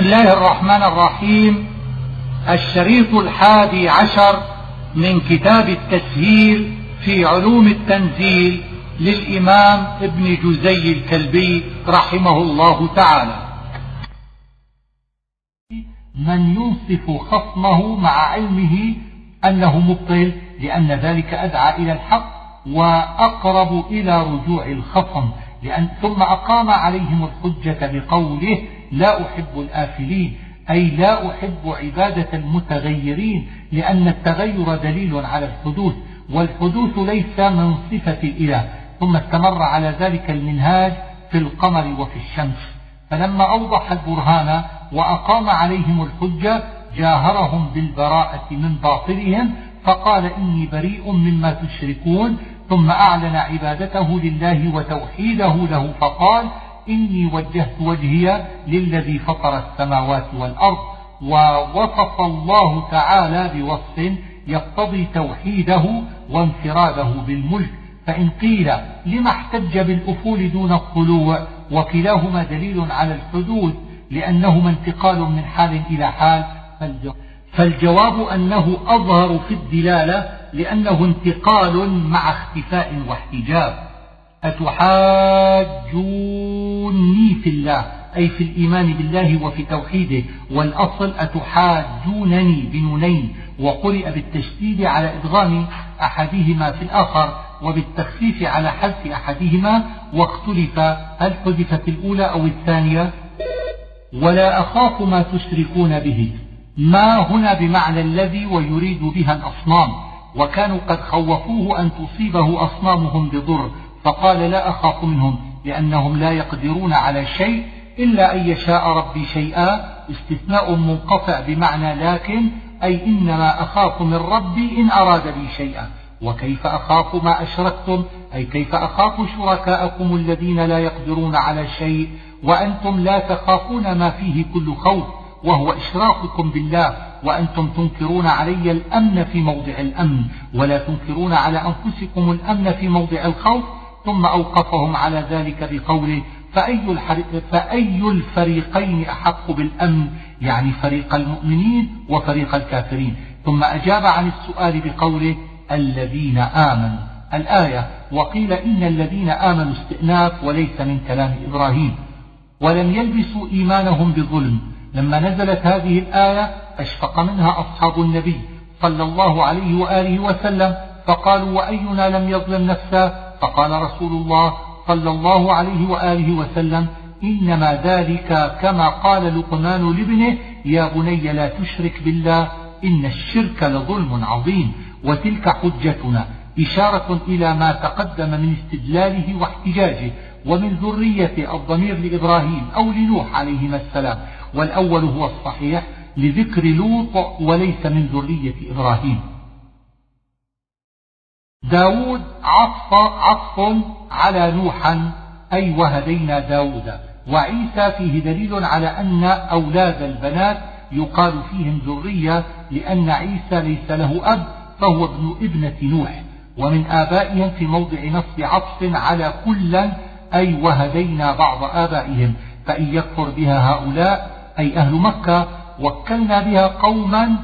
الله الرحمن الرحيم الشريط الحادي عشر من كتاب التسهيل في علوم التنزيل للإمام ابن جزي الكلبي رحمه الله تعالى. من ينصف خصمه مع علمه أنه مبطل لأن ذلك أدعى إلى الحق وأقرب إلى رجوع الخصم لأن ثم أقام عليهم الحجة بقوله لا أحب الآفلين أي لا أحب عبادة المتغيرين لأن التغير دليل على الحدوث والحدوث ليس من صفة الإله ثم استمر على ذلك المنهاج في القمر وفي الشمس. فلما أوضح البرهان وأقام عليهم الحجة جاهرهم بالبراءة من باطلهم فقال إني بريء مما تشركون ثم أعلن عبادته لله وتوحيده له فقال إني وجهت وجهي للذي فطر السماوات والأرض ووصف الله تعالى بوصف يقتضي توحيده وانفراده بالملك. فإن قيل لما احتج بالأفول دون الطلوع وكلاهما دليل على الحدود لأنهما انتقال من حال إلى حال فالجواب أنه أظهر في الدلالة لأنه انتقال مع اختفاء واحتجاب. أتحاجوني في الله أي في الإيمان بالله وفي توحيده والأصل أتحاجونني بنونين وقرئ بالتشديد على إدغام أحدهما في الآخر وبالتخفيف على حذف أحدهما واختلف هل حذفت الأولى أو الثانية؟ ولا أخاف ما تشركون به ما هنا بمعنى الذي ويريد بها الأصنام وكانوا قد خوفوه أن تصيبه أصنامهم بضر فقال لا أخاف منهم لأنهم لا يقدرون على شيء إلا أن يشاء ربي شيئا استثناء منقطع بمعنى لكن أي إنما أخاف من ربي إن أراد لي شيئا. وكيف أخاف ما أشركتم؟ أي كيف أخاف شركاءكم الذين لا يقدرون على شيء؟ وأنتم لا تخافون ما فيه كل خوف وهو إشراككم بالله. وأنتم تنكرون علي الأمن في موضع الأمن ولا تنكرون على أنفسكم الأمن في موضع الخوف ثم أوقفهم على ذلك بقوله فأي, فأي الفريقين أحق بالأمن؟ يعني فريق المؤمنين وفريق الكافرين. ثم أجاب عن السؤال بقوله الذين آمنوا. الآية وقيل إن الذين آمنوا استئناف وليس من كلام إبراهيم. ولم يلبسوا إيمانهم بظلم. لما نزلت هذه الآية أشفق منها أصحاب النبي صلى الله عليه وآله وسلم. فقالوا وأينا لم يظلم نفسه فقال رسول الله صلى الله عليه وآله وسلم إنما ذلك كما قال لقمان لابنه يا بني لا تشرك بالله إن الشرك لظلم عظيم. وتلك حجتنا إشارة إلى ما تقدم من استدلاله واحتجاجه ومن ذرية الضمير لإبراهيم أو لنوح عليهما السلام. والأول هو الصحيح لذكر لوط وليس من ذرية إبراهيم. داود عطف عطف على نوحا أي وهدينا داود. وعيسى فيه دليل على أن أولاد البنات يقال فيهم ذرية لأن عيسى ليس له أب فهو ابن ابنة نوح. ومن آبائهم في موضع نصب عطف على كلا أي وهدينا بعض آبائهم. فإن يكفر بها هؤلاء أي أهل مكة وكلنا بها قوما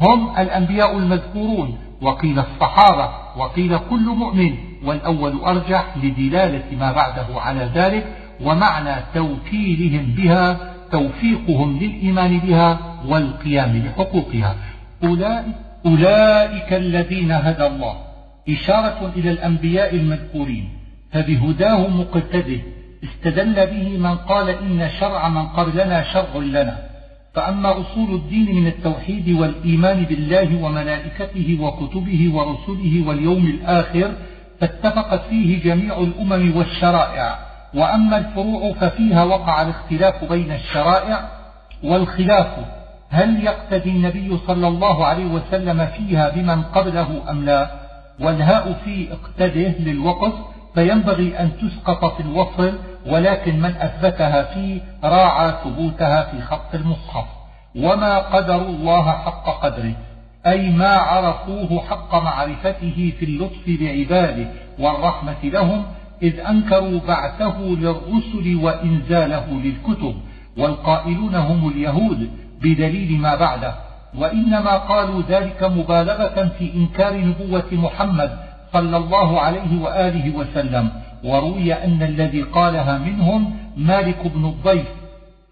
هم الأنبياء المذكورون. وقيل الصحابة وقيل كل مؤمن والأول أرجح لدلالة ما بعده على ذلك ومعنى توكيلهم بها توفيقهم للإيمان بها والقيام بحقوقها أولئك, أولئك الذين هدى الله. إشارة إلى الأنبياء المذكورين. فبهداه مقتده. استدل به من قال إن شرع من قبلنا شرع لنا. فأما أصول الدين من التوحيد والإيمان بالله وملائكته وكتبه ورسله واليوم الآخر فاتفقت فيه جميع الأمم والشرائع. وأما الفروع ففيها وقع الاختلاف بين الشرائع والخلاف. هل يقتدي النبي صلى الله عليه وسلم فيها بمن قبله أم لا؟ والهاء في اقتده للوقف فينبغي أن تسقط في الوصل ولكن من أثبتها فيه راعى ثبوتها في خط المصحف. وما قدروا الله حق قدره أي ما عرفوه حق معرفته في اللطف بعباده والرحمة لهم إذ أنكروا بعثه للرسل وإنزاله للكتب والقائلون هم اليهود بدليل ما بعده. وإنما قالوا ذلك مبالغة في إنكار نبوة محمد صلى الله عليه وآله وسلم وروي أن الذي قالها منهم مالك بن الضيف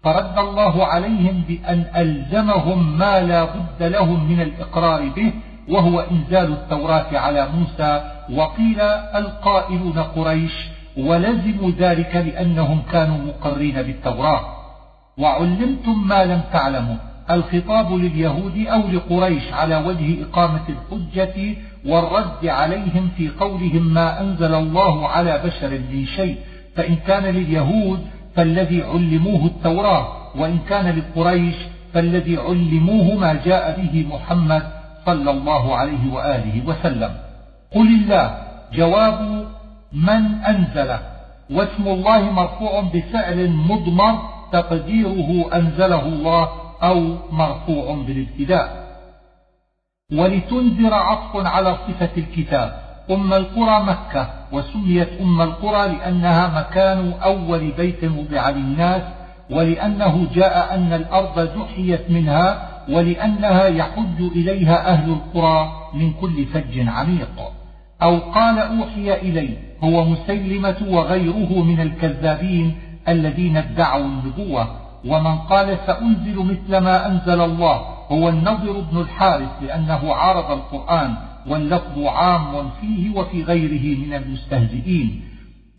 فرد الله عليهم بأن ألزمهم ما لا بد لهم من الإقرار به وهو إنزال التوراة على موسى وقيل القائلون قريش ولزموا ذلك لأنهم كانوا مقرين بالتوراة. وعلمتم ما لم تعلموا الخطاب لليهود أو لقريش على وجه إقامة الحجة والرد عليهم في قولهم ما أنزل الله على بشر من شيء فإن كان لليهود فالذي علموه التوراة وإن كان لقريش فالذي علموه ما جاء به محمد صلى الله عليه وآله وسلم. قل الله جواب من أنزله واسم الله مرفوع بفعل مضمر تقديره أنزله الله أو مرفوع بالابتداء. ولتنذر عطف على صفة الكتاب. أم القرى مكة وسميت أم القرى لأنها مكان أول بيت وضع للناس ولأنه جاء أن الأرض دحيت منها ولأنها يحج إليها أهل القرى من كل فج عميق. أو قال أوحي إلي هو مسيلمة وغيره من الكذابين الذين ادعوا النبوة. ومن قال سأنزل مثل ما أنزل الله هو النضر بن الحارث لأنه عارض القرآن واللفظ عام فيه وفي غيره من المستهزئين.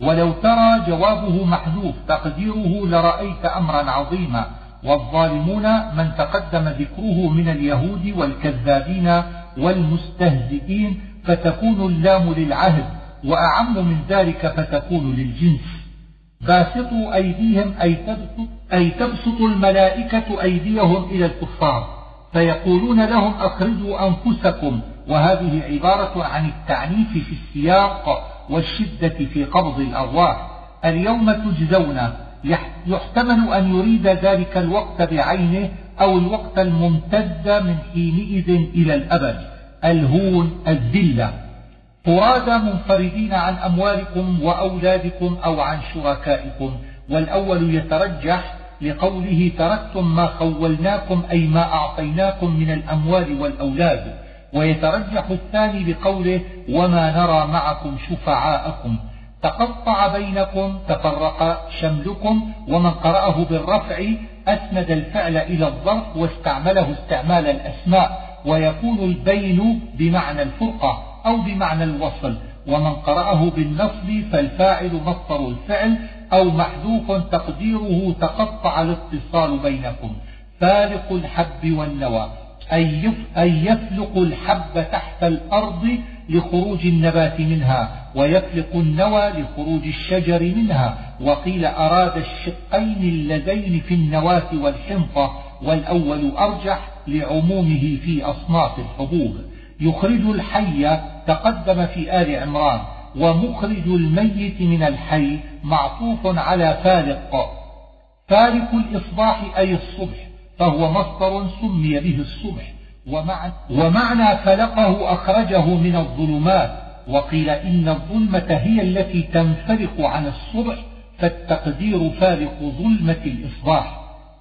ولو ترى جوابه محذوف تقديره لرأيت أمرا عظيما. والظالمون من تقدم ذكره من اليهود والكذابين والمستهزئين فتكون اللام للعهد وأعم من ذلك فتكون للجنس. باسطوا أيديهم أي تبسط, أي تبسط الملائكة أيديهم إلى الكفار. فيقولون لهم أخرجوا أنفسكم وهذه عبارة عن التعنيف في السياق والشدة في قبض الأرواح. اليوم تجزون يحتمل أن يريد ذلك الوقت بعينه أو الوقت الممتد من حينئذ إلى الأبد. الهون الذلة. فرادى منفردين عن أموالكم وأولادكم أو عن شركائكم والأول يترجح لقوله تركتم ما خولناكم أي ما أعطيناكم من الأموال والأولاد. ويترجح الثاني بقوله وما نرى معكم شفعاءكم. تقطع بينكم تفرق شملكم ومن قرأه بالرفع أسند الفعل إلى الظرف واستعمله استعمال الأسماء ويكون البين بمعنى الفرقة أو بمعنى الوصل. ومن قرأه بالنصب فالفاعل مصدر الفعل أو محذوف تقديره تقطع الاتصال بينكم. فالق الحب والنوى أي يفلق الحب تحت الأرض لخروج النبات منها ويفلق النوى لخروج الشجر منها. وقيل أراد الشقين اللذين في النواة والحنطة والأول أرجح لعمومه في أصناف الحبوب. يخرج الحي تقدم في آل عمران ومخرج الميت من الحي معطوف على فالق فالق الإصباح أي الصبح فهو مصدر سمي به الصبح. ومعنى فلقه أخرجه من الظلمات. وقيل إن الظلمة هي التي تنفرق عن الصبح فالتقدير فارق ظلمة الإصباح.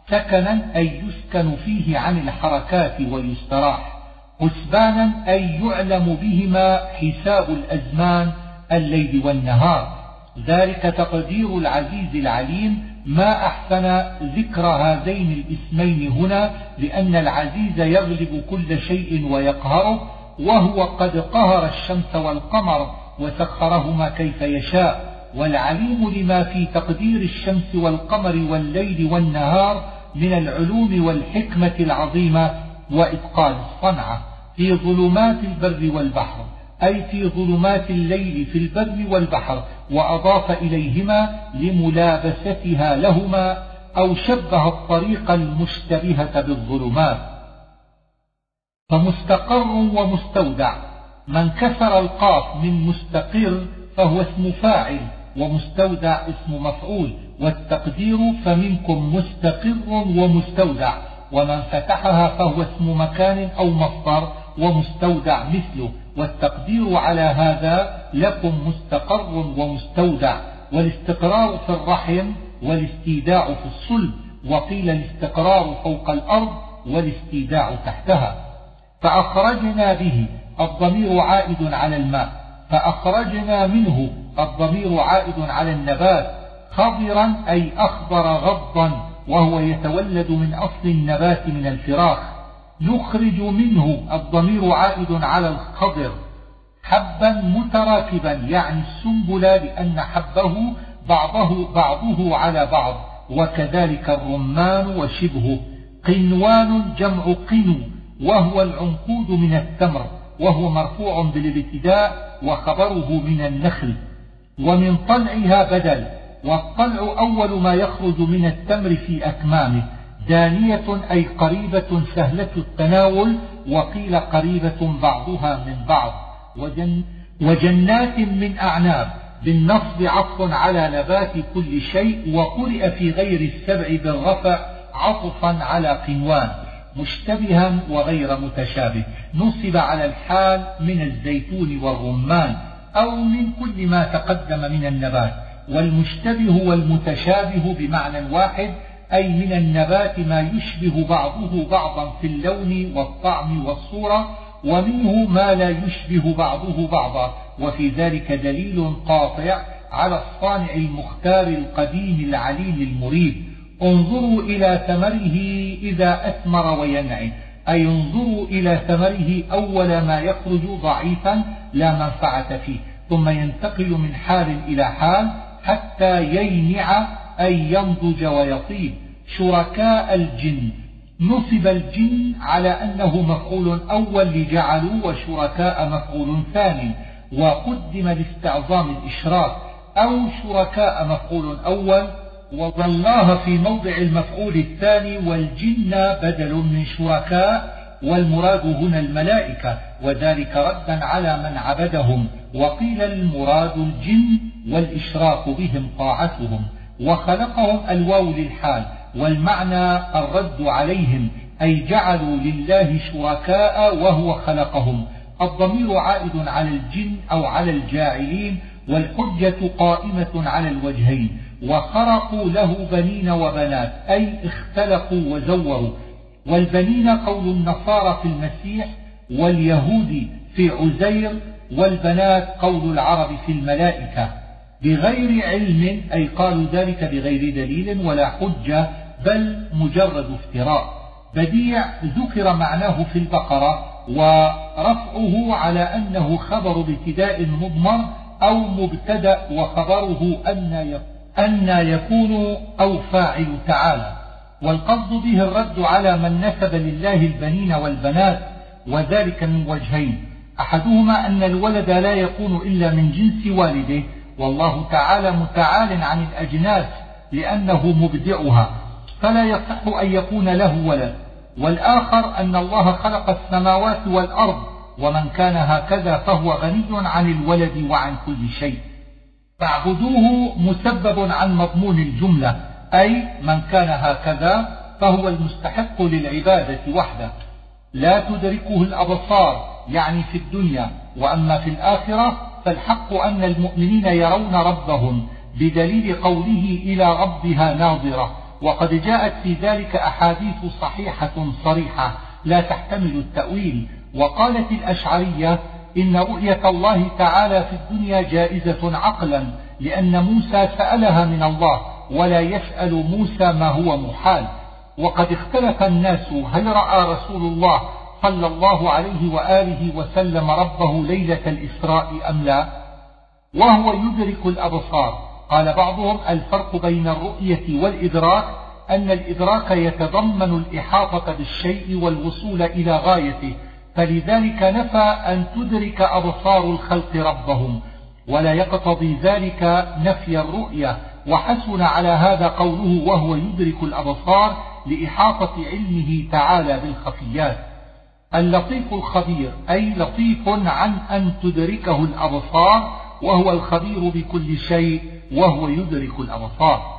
سكنا أي يسكن فيه عن الحركات ويستراح حسبانا أي يعلم بهما حساب الأزمان الليل والنهار. ذلك تقدير العزيز العليم ما أحسن ذكر هذين الاسمين هنا لأن العزيز يغلب كل شيء ويقهره وهو قد قهر الشمس والقمر وسخرهما كيف يشاء. والعليم لما في تقدير الشمس والقمر والليل والنهار من العلوم والحكمة العظيمة وإتقان الصنعة في ظلمات البر والبحر أي في ظلمات الليل في البر والبحر. وأضاف إليهما لملابستها لهما أو شبه الطريق المشتبهة بالظلمات. فمستقر ومستودع. من كسر القاف من مستقر فهو اسم فاعل ومستودع اسم مفعول. والتقدير فمنكم مستقر ومستودع. ومن فتحها فهو اسم مكان أو مصدر ومستودع مثله. والتقدير على هذا لكم مستقر ومستودع والاستقرار في الرحم والاستيداع في الصلب وقيل الاستقرار فوق الأرض والاستيداع تحتها. فأخرجنا به الضمير عائد على الماء. فأخرجنا منه الضمير عائد على النبات. خضرا أي أخضر غضا وهو يتولد من أصل النبات من الفراخ. نخرج منه الضمير عائد على الخضر حبا متراكبا يعني السنبل لأن حبه بعضه, بعضه على بعض وكذلك الرمان وشبهه. قنوان جمع قنو وهو العنقود من التمر وهو مرفوع بالابتداء وخبره من النخل. ومن طلعها بدل والطلع أول ما يخرج من التمر في أكمامه. دانية أي قريبة سهلة التناول وقيل قريبة بعضها من بعض. وجن وجنات من أعناب. بالنصب عطف على نبات كل شيء وقرئ في غير السبع بالرفع عطفا على قنوان مشتبها وغير متشابه. نصب على الحال من الزيتون والرمان أو من كل ما تقدم من النبات. والمشتبه والمتشابه بمعنى واحد أي من النبات ما يشبه بعضه بعضا في اللون والطعم والصورة ومنه ما لا يشبه بعضه بعضا. وفي ذلك دليل قاطع على الصانع المختار القديم العليم المريد. انظروا إلى ثمره إذا أثمر وينعم. أي انظروا إلى ثمره أول ما يخرج ضعيفا لا منفعة فيه. ثم ينتقل من حال إلى حال حتى يينع أي ينضج ويطيب شركاء الجن. نصب الجن على أنه مفعول أول لجعلوا وشركاء مفعول ثاني. وقدم لاستعظام الإشراك أو شركاء مفعول أول. والله في موضع المفعول الثاني والجن بدل من شركاء. والمراد هنا الملائكة. وذلك ردا على من عبدهم. وقيل المراد الجن. والإشراك بهم طاعتهم. وخلقهم الواو للحال والمعنى الرد عليهم أي جعلوا لله شركاء وهو خلقهم. الضمير عائد على الجن أو على الجاعلين والحجة قائمة على الوجهين. وخرقوا له بنين وبنات أي اختلقوا وزوروا. والبنين قول النصارى في المسيح واليهود في عزير والبنات قول العرب في الملائكة. بغير علم أي قالوا ذلك بغير دليل ولا حجة بل مجرد افتراء. بديع ذكر معناه في البقرة ورفعه على أنه خبر ابتداء مضمر أو مبتدأ وخبره أن أن يكون أو فاعل تعالى والقصد به الرد على من نسب لله البنين والبنات وذلك من وجهين. أحدهما أن الولد لا يكون إلا من جنس والده والله تعالى متعال عن الأجناس لأنه مبدعها فلا يصح أن يكون له ولد. والآخر أن الله خلق السماوات والأرض ومن كان هكذا فهو غني عن الولد وعن كل شيء. فاعبدوه مسبب عن مضمون الجملة أي من كان هكذا فهو المستحق للعبادة وحده. لا تدركه الأبصار يعني في الدنيا وأما في الآخرة فالحق أن المؤمنين يرون ربهم بدليل قوله إلى ربها ناظرة. وقد جاءت في ذلك أحاديث صحيحة صريحة لا تحتمل التأويل. وقالت الأشعرية إن رؤية الله تعالى في الدنيا جائزة عقلا لأن موسى سألها من الله ولا يسأل موسى ما هو محال. وقد اختلف الناس هل رأى رسول الله صلى الله عليه وآله وسلم ربه ليلة الإسراء أم لا؟ وهو يدرك الأبصار. قال بعضهم الفرق بين الرؤية والإدراك أن الإدراك يتضمن الإحاطة بالشيء والوصول إلى غايته فلذلك نفى أن تدرك أبصار الخلق ربهم. ولا يقتضي ذلك نفي الرؤية. وحسن على هذا قوله وهو يدرك الأبصار لإحاطة علمه تعالى بالخفيات. اللطيف الخبير أي لطيف عن أن تدركه الأبصار وهو الخبير بكل شيء وهو يدرك الأبصار.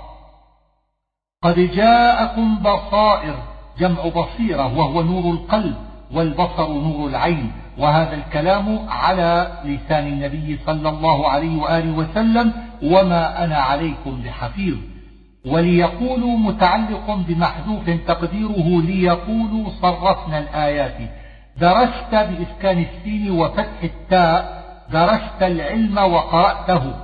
قد جاءكم بصائر جمع بصيرة وهو نور القلب والبصر نور العين وهذا الكلام على لسان النبي صلى الله عليه وآله وسلم وما أنا عليكم بحفيظ. وليقولوا متعلق بمحذوف تقديره ليقولوا صرفنا الآيات. درست بإسكان السين وفتح التاء درست العلم وقرأته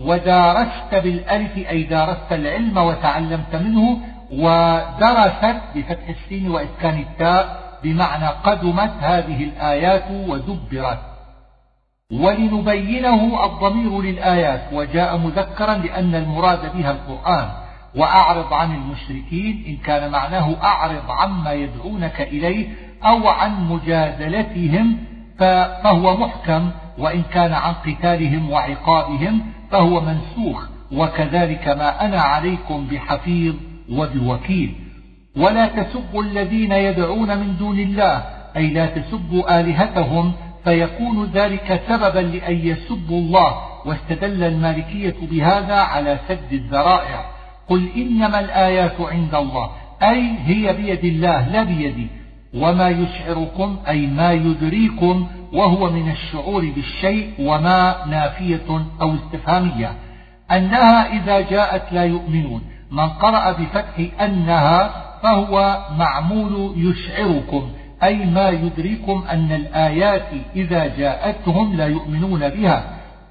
ودارست بالألف أي دارست العلم وتعلمت منه ودرست بفتح السين وإسكان التاء بمعنى قدمت هذه الآيات ودبرت. ولنبينه الضمير للآيات وجاء مذكرا لأن المراد بها القرآن. وأعرض عن المشركين إن كان معناه أعرض عما يدعونك إليه أو عن مجادلتهم فهو محكم وإن كان عن قتالهم وعقابهم فهو منسوخ وكذلك ما أنا عليكم بحفيظ وبوكيل. ولا تسبوا الذين يدعون من دون الله أي لا تسبوا آلهتهم فيكون ذلك سببا لأن يسبوا الله واستدل المالكية بهذا على سد الذرائع. قل إنما الآيات عند الله أي هي بيد الله لا بيدي. وما يشعركم أي ما يدريكم وهو من الشعور بالشيء وما نافية أو استفهامية. أنها إذا جاءت لا يؤمنون. من قرأ بفتح أنها فهو معمول يشعركم. أي ما يدريكم أن الآيات إذا جاءتهم لا يؤمنون بها.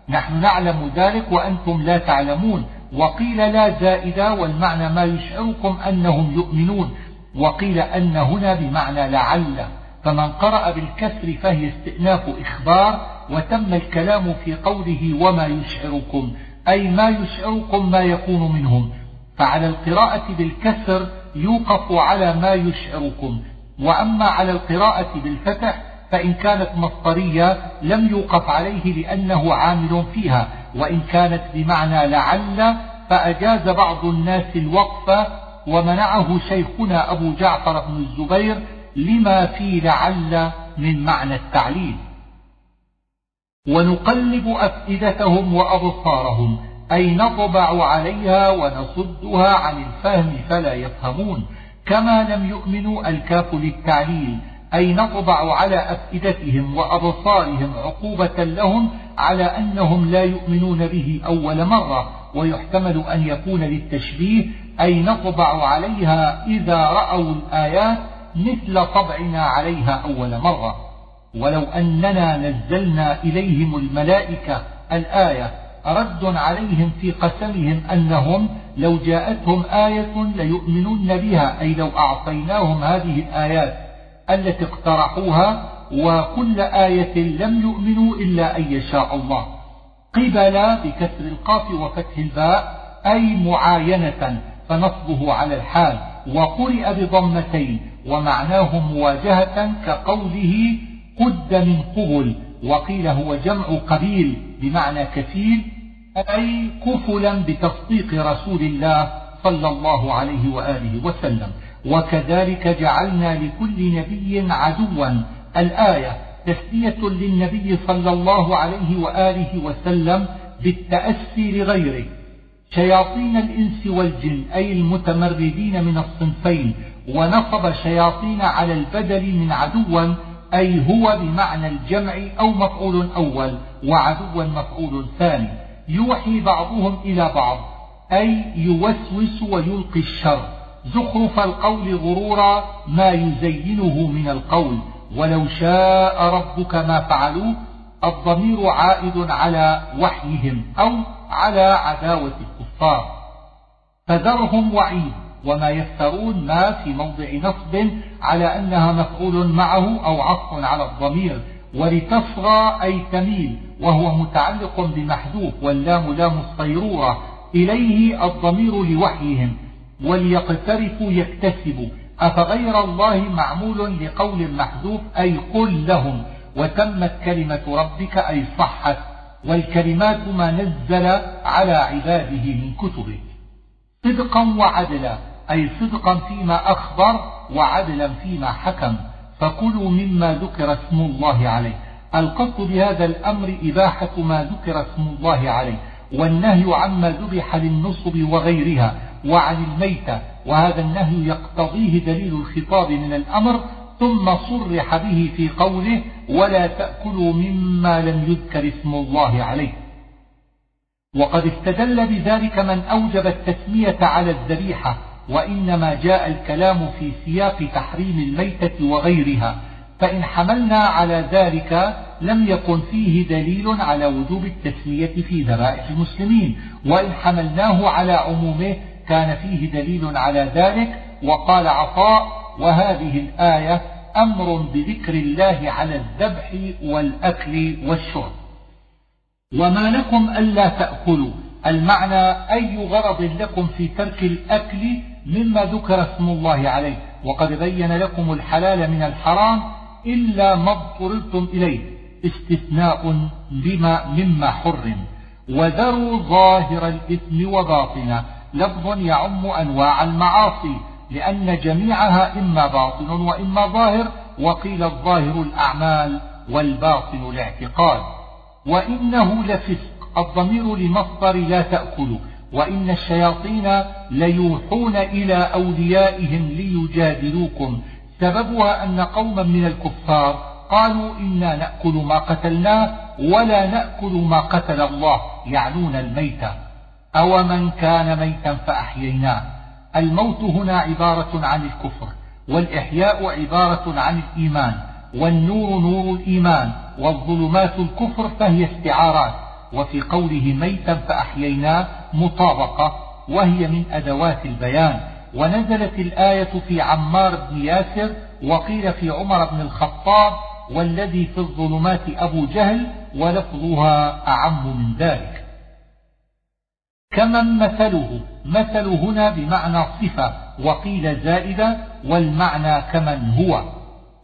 نحن نعلم ذلك وأنتم لا تعلمون. وقيل لا زائدة والمعنى ما يشعركم أنهم يؤمنون. وقيل أن هنا بمعنى لعل فمن قرأ بالكسر فهي استئناف إخبار وتم الكلام في قوله وما يشعركم أي ما يشعركم ما يكون منهم. فعلى القراءة بالكسر يوقف على ما يشعركم وأما على القراءة بالفتح فإن كانت مصدرية لم يوقف عليه لأنه عامل فيها وإن كانت بمعنى لعل فأجاز بعض الناس الوقف ومنعه شيخنا أبو جعفر بن الزبير لما في لعل من معنى التعليل. ونقلب أفئدتهم وأبصارهم أي نطبع عليها ونصدها عن الفهم فلا يفهمون كما لم يؤمنوا الكاف للتعليل أي نطبع على أفئدتهم وأبصارهم عقوبة لهم على أنهم لا يؤمنون به أول مرة ويحتمل أن يكون للتشبيه أي نطبع عليها إذا رأوا الآيات مثل طبعنا عليها أول مرة. ولو أننا نزلنا إليهم الملائكة الآية رد عليهم في قسمهم أنهم لو جاءتهم آية ليؤمنون بها أي لو أعطيناهم هذه الآيات التي اقترحوها وكل آية لم يؤمنوا إلا أن يشاء الله. قبل بكسر القاف وفتح الباء أي معاينة فنصبه على الحال وقرئ بضمتين ومعناه مواجهة كقوله قد من قبل وقيل هو جمع قبيل بمعنى كفيل أي كفلا بتصديق رسول الله صلى الله عليه وآله وسلم. وكذلك جعلنا لكل نبي عدوا. الآية تسلية للنبي صلى الله عليه وآله وسلم بالتأسي لغيره. شياطين الإنس والجن أي المتمردين من الصنفين ونصب شياطين على البدل من عدوا أي هو بمعنى الجمع أو مفعول أول وعدوا مفعول ثاني. يوحي بعضهم إلى بعض أي يوسوس ويلقي الشر. زخرف القول غرورا ما يزينه من القول. ولو شاء ربك ما فعلوه الضمير عائد على وحيهم أو على عداوة الكفار فذرهم وعيد وما يفترون ما في موضع نصب على أنها مفعول معه أو عطف على الضمير ولتصغى أي تميل وهو متعلق بمحذوف واللام لام الصيرورة إليه الضمير لوحيهم وليقترفوا يكتسبوا. أفغير الله معمول لقول محذوف أي قل لهم وتمت كلمة ربك أي صحت. والكلمات ما نزل على عباده من كتبه. صدقا وعدلا أي صدقا فيما أخبر وعدلا فيما حكم. فكلوا مما ذكر اسم الله عليه. القصد بهذا الأمر إباحة ما ذكر اسم الله عليه. والنهي عما ذبح للنصب وغيرها وعن الميتة. وهذا النهي يقتضيه دليل الخطاب من الأمر ثم صرح به في قوله ولا تأكلوا مما لم يذكر اسم الله عليه. وقد استدل بذلك من أوجب التسمية على الذبيحة وإنما جاء الكلام في سياق تحريم الميتة وغيرها فإن حملنا على ذلك لم يكن فيه دليل على وجوب التسمية في ذبائح المسلمين وإن حملناه على عمومه كان فيه دليل على ذلك وقال عطاء وهذه الآية أمر بذكر الله على الذبح والأكل والشرب. وما لكم ألا تأكلوا. المعنى أي غرض لكم في ترك الأكل مما ذكر اسم الله عليه. وقد بين لكم الحلال من الحرام إلا ما اضطررتم إليه. استثناء بما مما حرم. وذروا ظاهر الإثم وباطنه. لفظ يعم أنواع المعاصي. لأن جميعها إما باطن وإما ظاهر وقيل الظاهر الأعمال والباطن الاعتقاد. وإنه لفسق الضمير لمصدر لا تأكل وإن الشياطين ليوحون إلى أوليائهم ليجادلوكم. سببها أن قوما من الكفار قالوا إنا نأكل ما قتلناه ولا نأكل ما قتل الله يعنون الميتة. أو من كان ميتا فأحييناه. الموت هنا عبارة عن الكفر والإحياء عبارة عن الإيمان والنور نور الإيمان والظلمات الكفر فهي استعارات. وفي قوله ميتا فأحييناه مطابقة وهي من أدوات البيان. ونزلت الآية في عمار بن ياسر وقيل في عمر بن الخطاب والذي في الظلمات أبو جهل ولفظها أعم من ذلك. كمن مثله مثل هنا بمعنى صفة وقيل زائدة والمعنى كمن هو.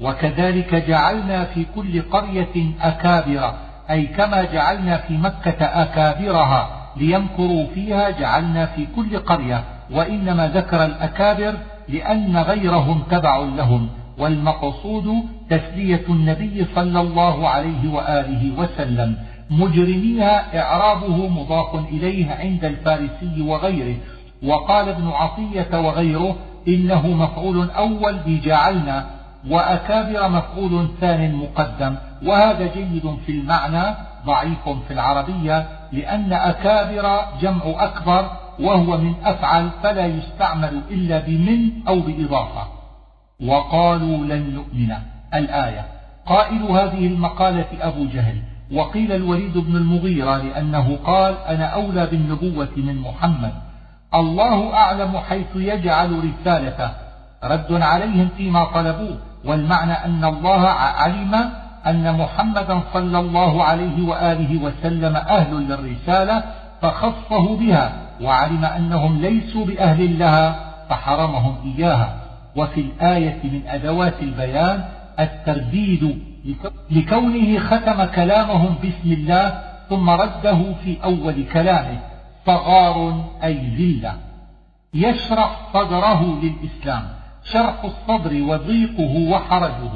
وكذلك جعلنا في كل قرية أكابر أي كما جعلنا في مكة أكابرها ليمكروا فيها جعلنا في كل قرية وإنما ذكر الأكابر لأن غيرهم تبع لهم والمقصود تسلية النبي صلى الله عليه وآله وسلم. مجرميها إعرابه مضاف إليه عند الفارسي وغيره. وقال ابن عطية وغيره إنه مفعول أول بجعلنا وأكابر مفعول ثان مقدم. وهذا جيد في المعنى ضعيف في العربية لأن أكابر جمع أكبر وهو من أفعل فلا يستعمل إلا بمن أو بإضافة. وقالوا لن نؤمن. الآية. قائل هذه المقالة أبو جهل. وقيل الوليد بن المغيرة لأنه قال أنا أولى بالنبوة من محمد. الله أعلم حيث يجعل رسالته. رد عليهم فيما طلبوه والمعنى أن الله علم أن محمدا صلى الله عليه وآله وسلم أهل للرسالة فخصه بها وعلم أنهم ليسوا بأهل لها فحرمهم إياها. وفي الآية من أدوات البيان الترديد لكونه ختم كلامهم بسم الله ثم رده في أول كلامه صغار أي ذلة. يشرح صدره للإسلام شرح الصدر وضيقه وحرجه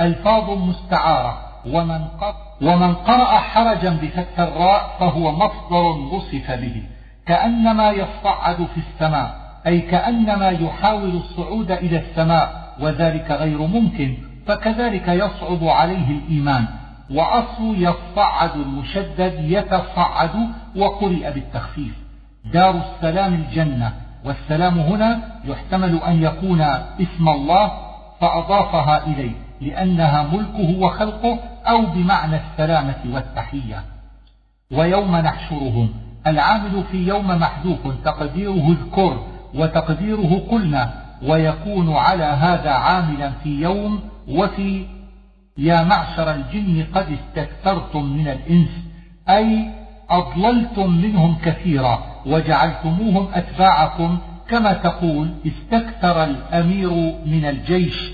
ألفاظ مستعارة. ومن قرأ, ومن قرأ حرجا بفتح الراء فهو مصدر وصف به. كأنما يصعد في السماء أي كأنما يحاول الصعود إلى السماء وذلك غير ممكن. فكذلك يصعب عليه الإيمان وأصل يصعد المشدد يتصعد وقرئ بالتخفيف. دار السلام الجنة والسلام هنا يحتمل أن يكون اسم الله فأضافها إليه لأنها ملكه وخلقه أو بمعنى السلامة والتحية. ويوم نحشرهم العامل في يوم محذوف تقديره اذكر وتقديره قلنا ويكون على هذا عاملا في يوم وفي يا معشر الجن قد استكثرتم من الإنس أي أضللتم منهم كثيرا وجعلتموهم أتباعكم. كما تقول استكثر الأمير من الجيش.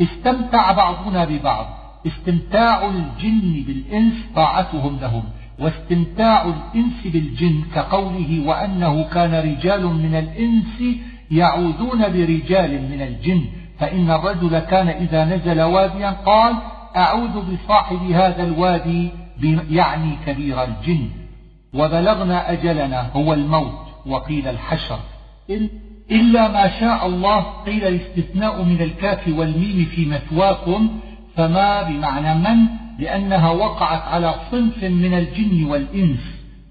استمتع بعضنا ببعض استمتاع الجن بالإنس طاعتهم لهم واستمتاع الإنس بالجن كقوله وأنه كان رجال من الإنس يعوذون برجال من الجن. فإن الرجل كان إذا نزل واديا قال أعوذ بصاحب هذا الوادي يعني كبير الجن. وبلغنا أجلنا هو الموت وقيل الحشر. إلا ما شاء الله قيل الاستثناء من الكاف والميم في مثواكم فما بمعنى من؟ لأنها وقعت على صنف من الجن والإنس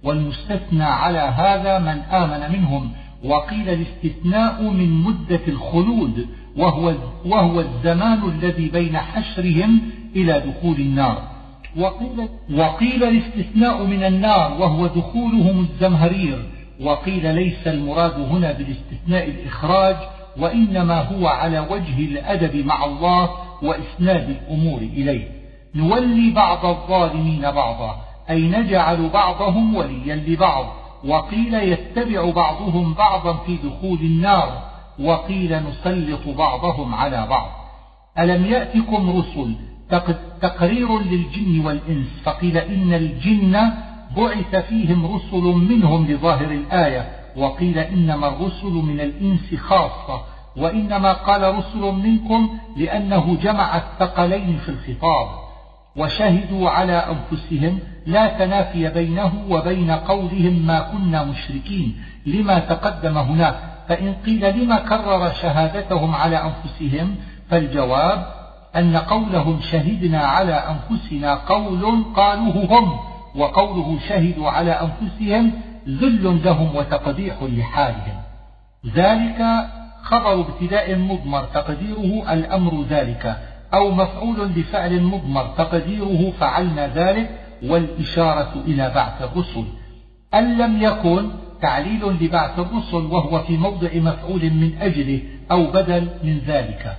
والمستثنى على هذا من آمن منهم وقيل الاستثناء من مدة الخلود وهو, وهو الزمان الذي بين حشرهم إلى دخول النار. وقيل, وقيل الاستثناء من النار وهو دخولهم الزمهرير. وقيل ليس المراد هنا بالاستثناء الإخراج وإنما هو على وجه الأدب مع الله وإسناد الأمور إليه. نولي بعض الظالمين بعضا أي نجعل بعضهم وليا لبعض. وقيل يتبع بعضهم بعضا في دخول النار. وقيل نسلط بعضهم على بعض. ألم يأتكم رسل تقرير للجن والإنس فقيل إن الجن بعث فيهم رسل منهم لظاهر الآية وقيل إنما الرسل من الإنس خاصة وإنما قال رسل منكم لأنه جمع الثقلين في الخطاب. وشهدوا على أنفسهم لا تنافي بينه وبين قولهم ما كنا مشركين لما تقدم هناك فإن قيل لما كرر شهادتهم على أنفسهم فالجواب أن قولهم شهدنا على أنفسنا قول قالوه هم وقوله شهدوا على أنفسهم ذل لهم وتقديح لحالهم. ذلك خبر ابتداء مضمر تقديره الأمر ذلك أو مفعول بفعل مضمر تقديره فعلنا ذلك والإشارة إلى بعث الرسل. أن لم يكن تعليل لبعث الرسل وهو في موضع مفعول من أجله أو بدل من ذلك.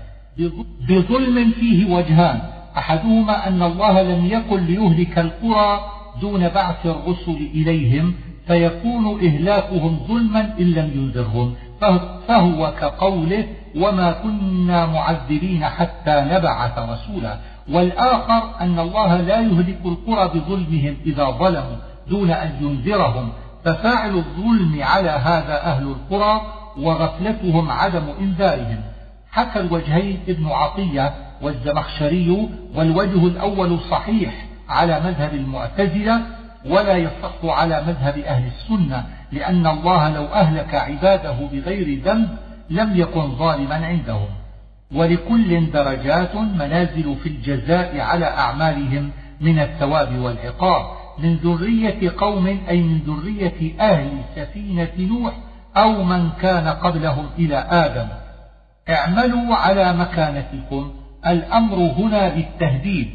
بظلم فيه وجهان. أحدهما أن الله لم يكن ليهلك القرى دون بعث الرسل إليهم فيكون إهلاكهم ظلما إن لم ينذرهم. فهو كقوله وما كنا معذبين حتى نبعث رسولا. والآخر أن الله لا يهلك القرى بظلمهم إذا ظلموا دون أن ينذرهم. ففاعل الظلم على هذا أهل القرى وغفلتهم عدم إنذارهم. حكى الوجهين ابن عطية والزمخشري والوجه الأول صحيح على مذهب المعتزلة ولا يصح على مذهب أهل السنة لأن الله لو أهلك عباده بغير ذنب لم يكن ظالما عندهم. ولكل درجات منازل في الجزاء على أعمالهم من الثواب والعقاب. من ذرية قوم أي من ذرية أهل سفينة نوح أو من كان قبلهم إلى آدم. اعملوا على مكانتكم. الأمر هنا بالتهديد.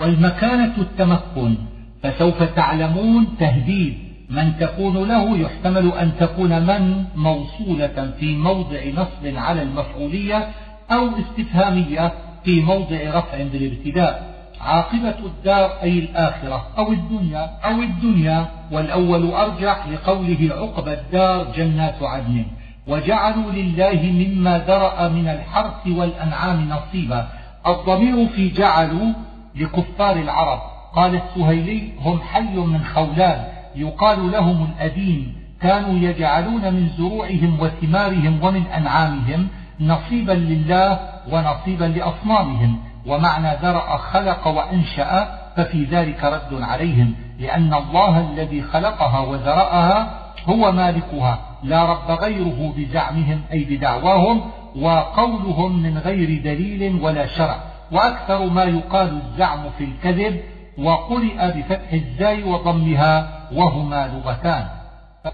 والمكانة التمكن. فسوف تعلمون تهديد. من تكون له يحتمل أن تكون من؟ موصولة في موضع نصب على المفعولية أو استفهامية في موضع رفع بالابتداء عاقبة الدار أي الآخرة أو الدنيا أو الدنيا والأول أرجح لقوله عقب الدار جنات عدن. وجعلوا لله مما ذرأ من الحرث والأنعام نصيبا. الضمير في جعلوا لكفار العرب. قال السهيلي هم حي من خولان. يقال لهم الأدين. كانوا يجعلون من زروعهم وثمارهم ومن أنعامهم نصيبا لله ونصيبا لأصنامهم. ومعنى ذرأ خلق وأنشأ ففي ذلك رد عليهم لأن الله الذي خلقها وذرأها هو مالكها لا رب غيره بزعمهم أي بدعواهم وقولهم من غير دليل ولا شرع. وأكثر ما يقال الزعم في الكذب وقرئ بفتح الزاي وضمها وهما لغتان.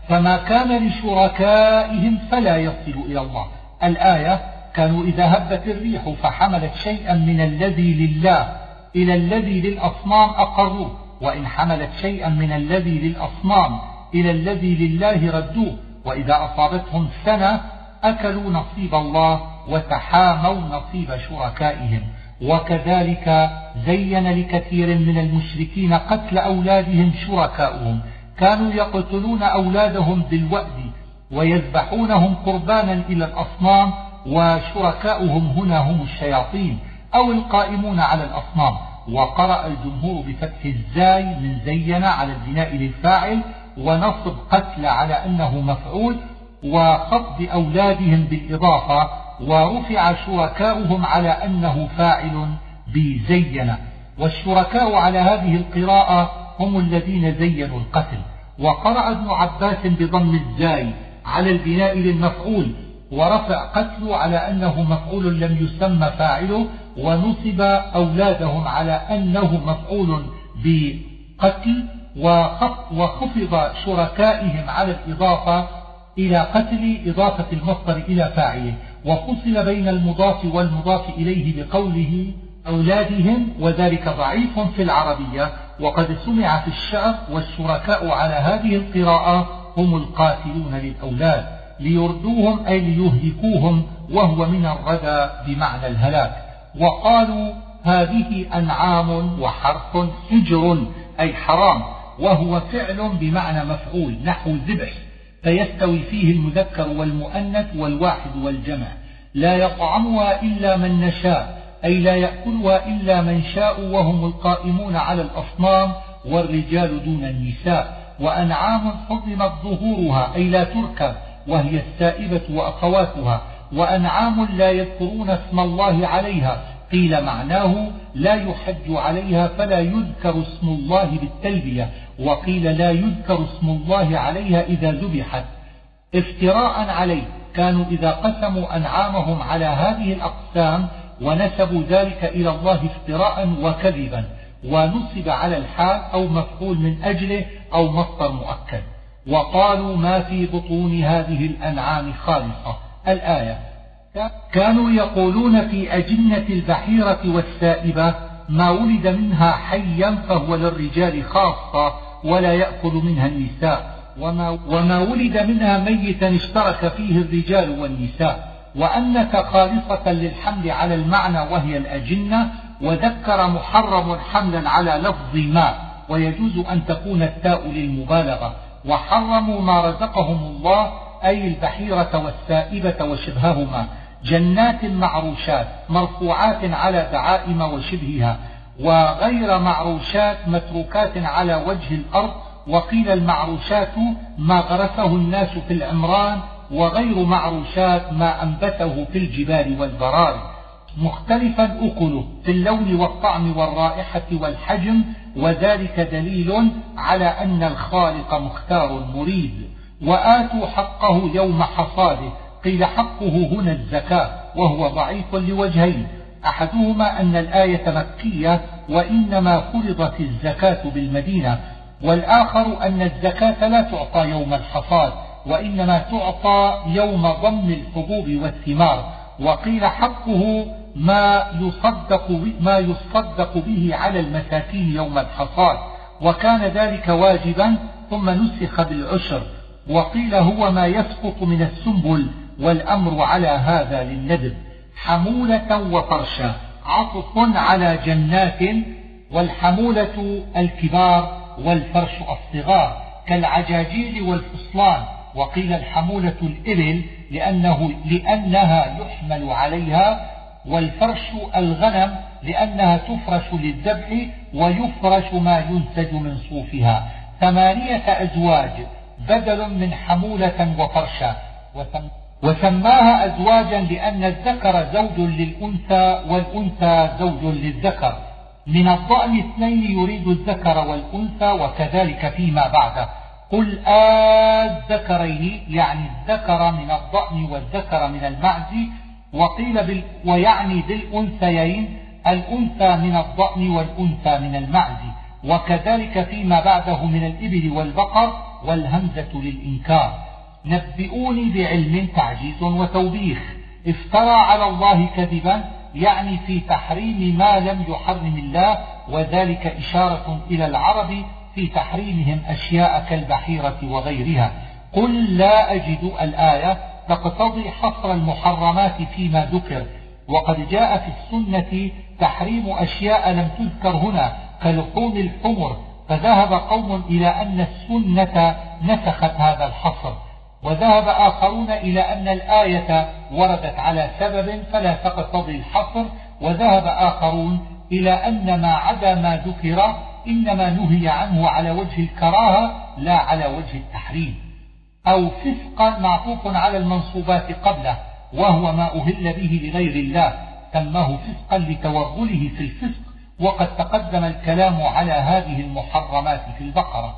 فما كان لشركائهم فلا يصل إلى الله. الآية كانوا إذا هبت الريح فحملت شيئا من الذي لله إلى الذي للأصنام أقروه وإن حملت شيئا من الذي للأصنام إلى الذي لله ردوه. وإذا أصابتهم سنة أكلوا نصيب الله وتحاموا نصيب شركائهم. وكذلك زين لكثير من المشركين قتل أولادهم شركاؤهم. كانوا يقتلون أولادهم بالوأد ويذبحونهم قربانا إلى الأصنام وشركاؤهم هنا هم الشياطين أو القائمون على الأصنام. وقرأ الجمهور بفتح الزاي من زين على البناء للفاعل ونصب قتل على أنه مفعول وخفض أولادهم بالإضافة ورفع شركاؤهم على أنه فاعل بزين والشركاء على هذه القراءة هم الذين زينوا القتل. وقرأ ابن عباس بضم الزاي على البناء للمفعول ورفع قتل على أنه مفعول لم يسمى فاعله ونصب أولادهم على أنه مفعول بقتل وخفض شركائهم على الإضافة إلى قتل إضافة المصدر إلى فاعله. وفصل بين المضاف والمضاف إليه بقوله أولادهم وذلك ضعيف في العربية. وقد سمع في الشعر والشركاء على هذه القراءة هم القاتلون للأولاد. ليردوهم أي ليهلكوهم وهو من الردى بمعنى الهلاك. وقالوا هذه أنعام وحرف حجر أي حرام وهو فعل بمعنى مفعول نحو ذبح فيستوي فيه المذكر والمؤنث والواحد والجمع. لا يطعمها إلا من نشاء أي لا يأكلها إلا من شاء وهم القائمون على الأصنام والرجال دون النساء. وأنعام حرمت ظهورها أي لا تركب. وهي السائبة وأخواتها وأنعام لا يذكرون اسم الله عليها قيل معناه لا يحج عليها فلا يذكر اسم الله بالتلبية وقيل لا يذكر اسم الله عليها إذا ذبحت. افتراء عليه كانوا إذا قسموا أنعامهم على هذه الأقسام ونسبوا ذلك إلى الله افتراء وكذبا ونصب على الحال أو مفعول من أجله أو مصدر مؤكد. وقالوا ما في بطون هذه الأنعام خالصة. الآية كانوا يقولون في أجنة البحيرة والسائبة ما ولد منها حيا فهو للرجال خاصة ولا يأكل منها النساء وما, وما ولد منها ميتا اشترك فيه الرجال والنساء. وأنك خالصة للحمل على المعنى وهي الأجنة وذكر محرم حملا على لفظ ما ويجوز أن تكون التاء للمبالغة. وحرموا ما رزقهم الله أي البحيرة والسائبة وشبههما جنات معروشات مرفوعات على دعائم وشبهها وغير معروشات متروكات على وجه الأرض وقيل المعروشات ما غرسه الناس في العمران وغير معروشات ما أنبته في الجبال والبراري مختلفا أكله في اللون والطعم والرائحة والحجم وذلك دليل على أن الخالق مختار مريد وآتوا حقه يوم حصاده قيل حقه هنا الزكاة وهو ضعيف لوجهين. أحدهما أن الآية مكية وإنما فرضت الزكاة بالمدينة. والآخر أن الزكاة لا تعطى يوم الحصاد وإنما تعطى يوم ضم الحبوب والثمار. وقيل حقه ما يصدق, ما يصدق به على المساكين يوم الحصاد وكان ذلك واجبا ثم نسخ بالعشر. وقيل هو ما يسقط من السنبل والأمر على هذا للندب. حمولة وفرشا. عطف على جنات والحمولة الكبار والفرش الصغار كالعجاجيل والفصلان. وقيل الحمولة الإبل لأنه لأنها يحمل عليها والفرش الغنم لأنها تفرش للذبح ويفرش ما ينسج من صوفها. ثمانية أزواج بدل من حمولة وفرشا وسماها أزواجا لأن الذكر زوج للأنثى والأنثى زوج للذكر. من الضأن اثنين يريد الذكر والأنثى وكذلك فيما بعده. قل الذكرين يعني الذكر من الضأن والذكر من المعز وقيل بال ويعني بالأنثيين الأنثى من الضأن والأنثى من المعز وكذلك فيما بعده من الإبل والبقر والهمزة للإنكار. نبئوني بعلم تعجيز وتوبيخ. افترى على الله كذبا يعني في تحريم ما لم يحرم الله وذلك إشارة إلى العرب في تحريمهم أشياء كالبحيرة وغيرها. قل لا أجد الآية تقتضي حصر المحرمات فيما ذكر وقد جاء في السنة تحريم أشياء لم تذكر هنا كلحوم الحمر فذهب قوم إلى أن السنة نسخت هذا الحصر وذهب آخرون إلى أن الآية وردت على سبب فلا تقتضي الحصر وذهب آخرون إلى أن ما عدا ما ذكر إنما نهي عنه على وجه الكراهة لا على وجه التحريم. أو فسقا معطوف على المنصوبات قبله وهو ما أهل به لغير الله سماه فسقا لتوغله في الفسق وقد تقدم الكلام على هذه المحرمات في البقرة.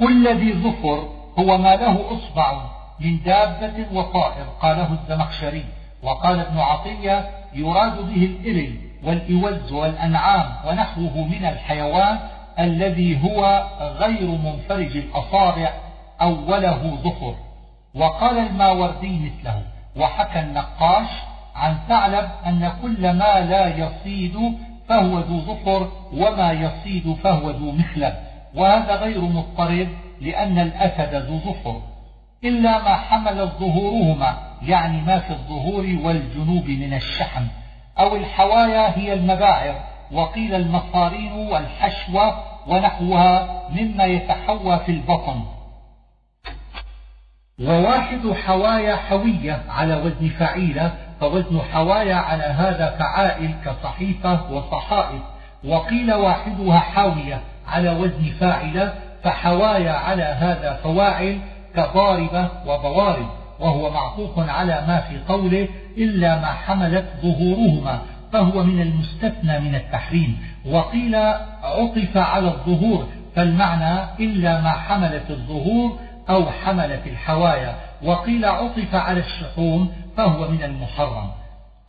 كل ذي ظفر هو ما له أصبع من دابة وطائر قاله الزمخشري. وقال ابن عطية يراد به الإبل والإوز والأنعام ونحوه من الحيوان الذي هو غير منفرج الأصابع أو وله ظفر. وقال الماوردي مثله وحكى النقاش عن ثعلب أن كل ما لا يصيد فهو ذو ظفر وما يصيد فهو ذو مخلب. وهذا غير مضطرب لأن الأسد ذو ظفر. إلا ما حمل ظهورهما يعني ما في الظهور والجنوب من الشحم. أو الحوايا هي المباعر وقيل المصارين والحشوة ونحوها مما يتحوى في البطن. وواحد حوايا حوية على وزن فعيلة فوزن حوايا على هذا فعائل كصحيفة وصحائف. وقيل واحدها حاوية على وزن فاعلة فحوايا على هذا فواعل كضاربة وضوارب وهو معطوف على ما في قوله إلا ما حملت ظهورهما فهو من المستثنى من التحريم. وقيل عطف على الظهور فالمعنى إلا ما حملت الظهور أو حملت الحوايا وقيل عطف على الشحوم فهو من المحرم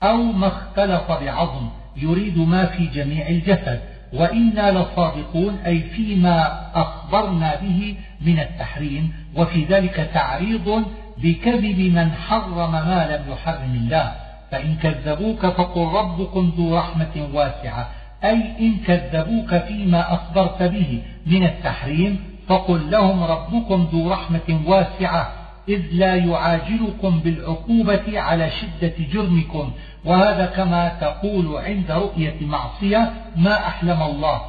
أو ما اختلط بعظم يريد ما في جميع الجسد وإنا لصادقون أي فيما أخبرنا به من التحريم وفي ذلك تعريض بكذب من حرم ما لم يحرم الله فإن كذبوك فقل ربكم ذو رحمة واسعة أي إن كذبوك فيما أخبرت به من التحريم فقل لهم ربكم ذو رحمة واسعة إذ لا يعاجلكم بالعقوبة على شدة جرمكم وهذا كما تقول عند رؤية معصية ما أحلم الله.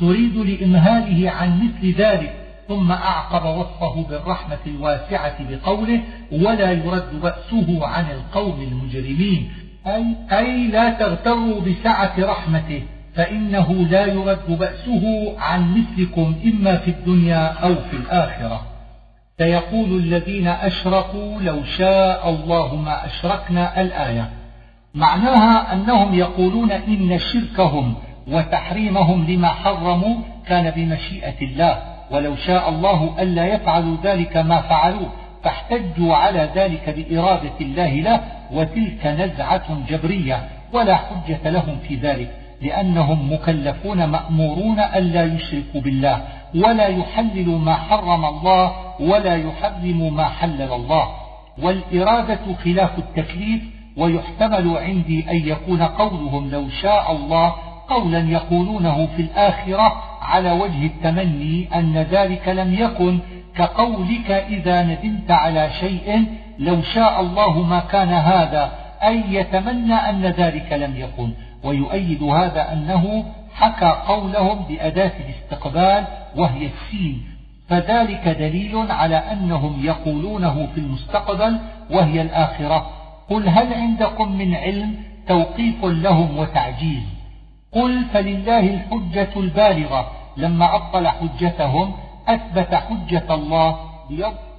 تريد لإمهاله عن مثل ذلك ثم أعقب وصفه بالرحمة الواسعة بقوله ولا يرد بأسه عن القوم المجرمين. أي, أي لا تغتروا بسعة رحمته. فإنه لا يرد بأسه عن مثلكم إما في الدنيا أو في الآخرة. سيقول الذين أشركوا لو شاء الله ما أشركنا الآية. معناها أنهم يقولون إن شركهم وتحريمهم لما حرموا كان بمشيئة الله ولو شاء الله ألا يفعلوا ذلك ما فعلوه فاحتجوا على ذلك بإرادة الله له وتلك نزعة جبرية ولا حجة لهم في ذلك. لأنهم مكلفون مأمورون ألا يشركوا بالله ولا يحللوا ما حرم الله ولا يحرموا ما حلل الله. والإرادة خلاف التكليف ويحتمل عندي أن يكون قولهم لو شاء الله قولا يقولونه في الآخرة على وجه التمني أن ذلك لم يكن كقولك إذا ندمت على شيء لو شاء الله ما كان هذا أي يتمنى أن ذلك لم يكن. ويؤيد هذا أنه حكى قولهم بأداة الاستقبال وهي السين. فذلك دليل على أنهم يقولونه في المستقبل وهي الآخرة. قل هل عندكم من علم توقيف لهم وتعجيز قل فلله الحجة البالغة. لما أبطل حجتهم أثبت حجة الله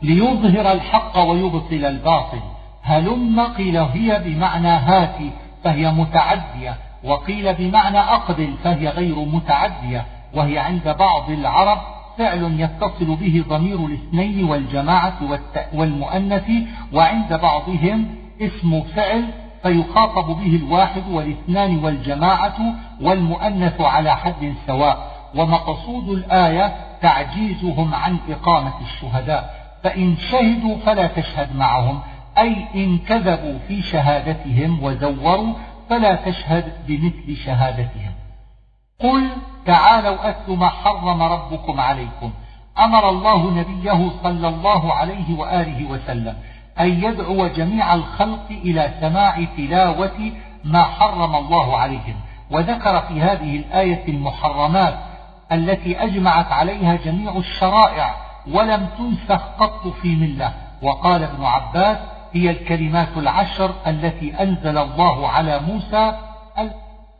ليظهر الحق ويبطل الباطل. هلم قيل هي بمعنى هاتي فهي متعدية. وقيل بمعنى أقبل فهي غير متعدية وهي عند بعض العرب فعل يتصل به ضمير الاثنين والجماعة والمؤنث وعند بعضهم اسم فعل فيخاطب به الواحد والاثنان والجماعة والمؤنث على حد سواء. ومقصود الآية تعجيزهم عن إقامة الشهداء فإن شهدوا فلا تشهد معهم أي إن كذبوا في شهادتهم وزوروا فلا تشهد بمثل شهادتهم قل تعالوا أتل ما حرم ربكم عليكم. أمر الله نبيه صلى الله عليه وآله وسلم أن يدعو جميع الخلق إلى سماع تلاوة ما حرم الله عليهم. وذكر في هذه الآية المحرمات التي أجمعت عليها جميع الشرائع ولم تنسخ قط في ملة. وقال ابن عباس هي الكلمات العشر التي أنزل الله على موسى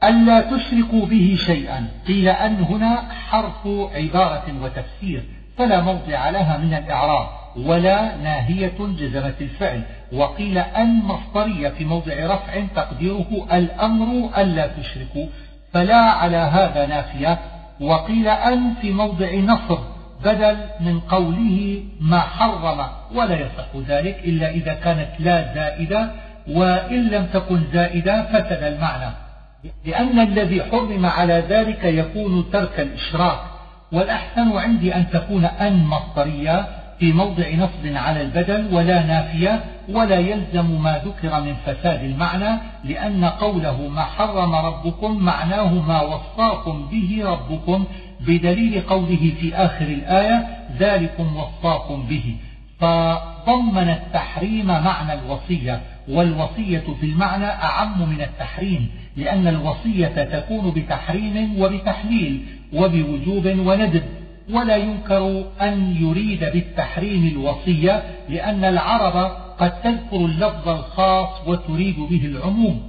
ألا تشركوا به شيئا. قيل أن هنا حرف عبارة وتفسير فلا موضع لها من الإعراب ولا ناهية جزمت الفعل. وقيل أن مصدرية في موضع رفع تقديره الأمر ألا تشركوا فلا على هذا نافية. وقيل أن في موضع نصر بدل من قوله ما حرم ولا يصح ذلك إلا إذا كانت لا زائدة وإن لم تكن زائدة فسد المعنى. لأن الذي حرم على ذلك يكون ترك الإشراك والأحسن عندي أن تكون أن مصدرية في موضع نصب على البدل ولا نافية ولا يلزم ما ذكر من فساد المعنى لأن قوله ما حرم ربكم معناه ما وصاكم به ربكم بدليل قوله في آخر الآية ذلكم وصاكم به. فضمن التحريم معنى الوصية والوصية في المعنى أعم من التحريم لأن الوصية تكون بتحريم وبتحليل وبوجوب وندب. ولا ينكر أن يريد بالتحريم الوصية لأن العرب قد تذكر اللفظ الخاص وتريد به العموم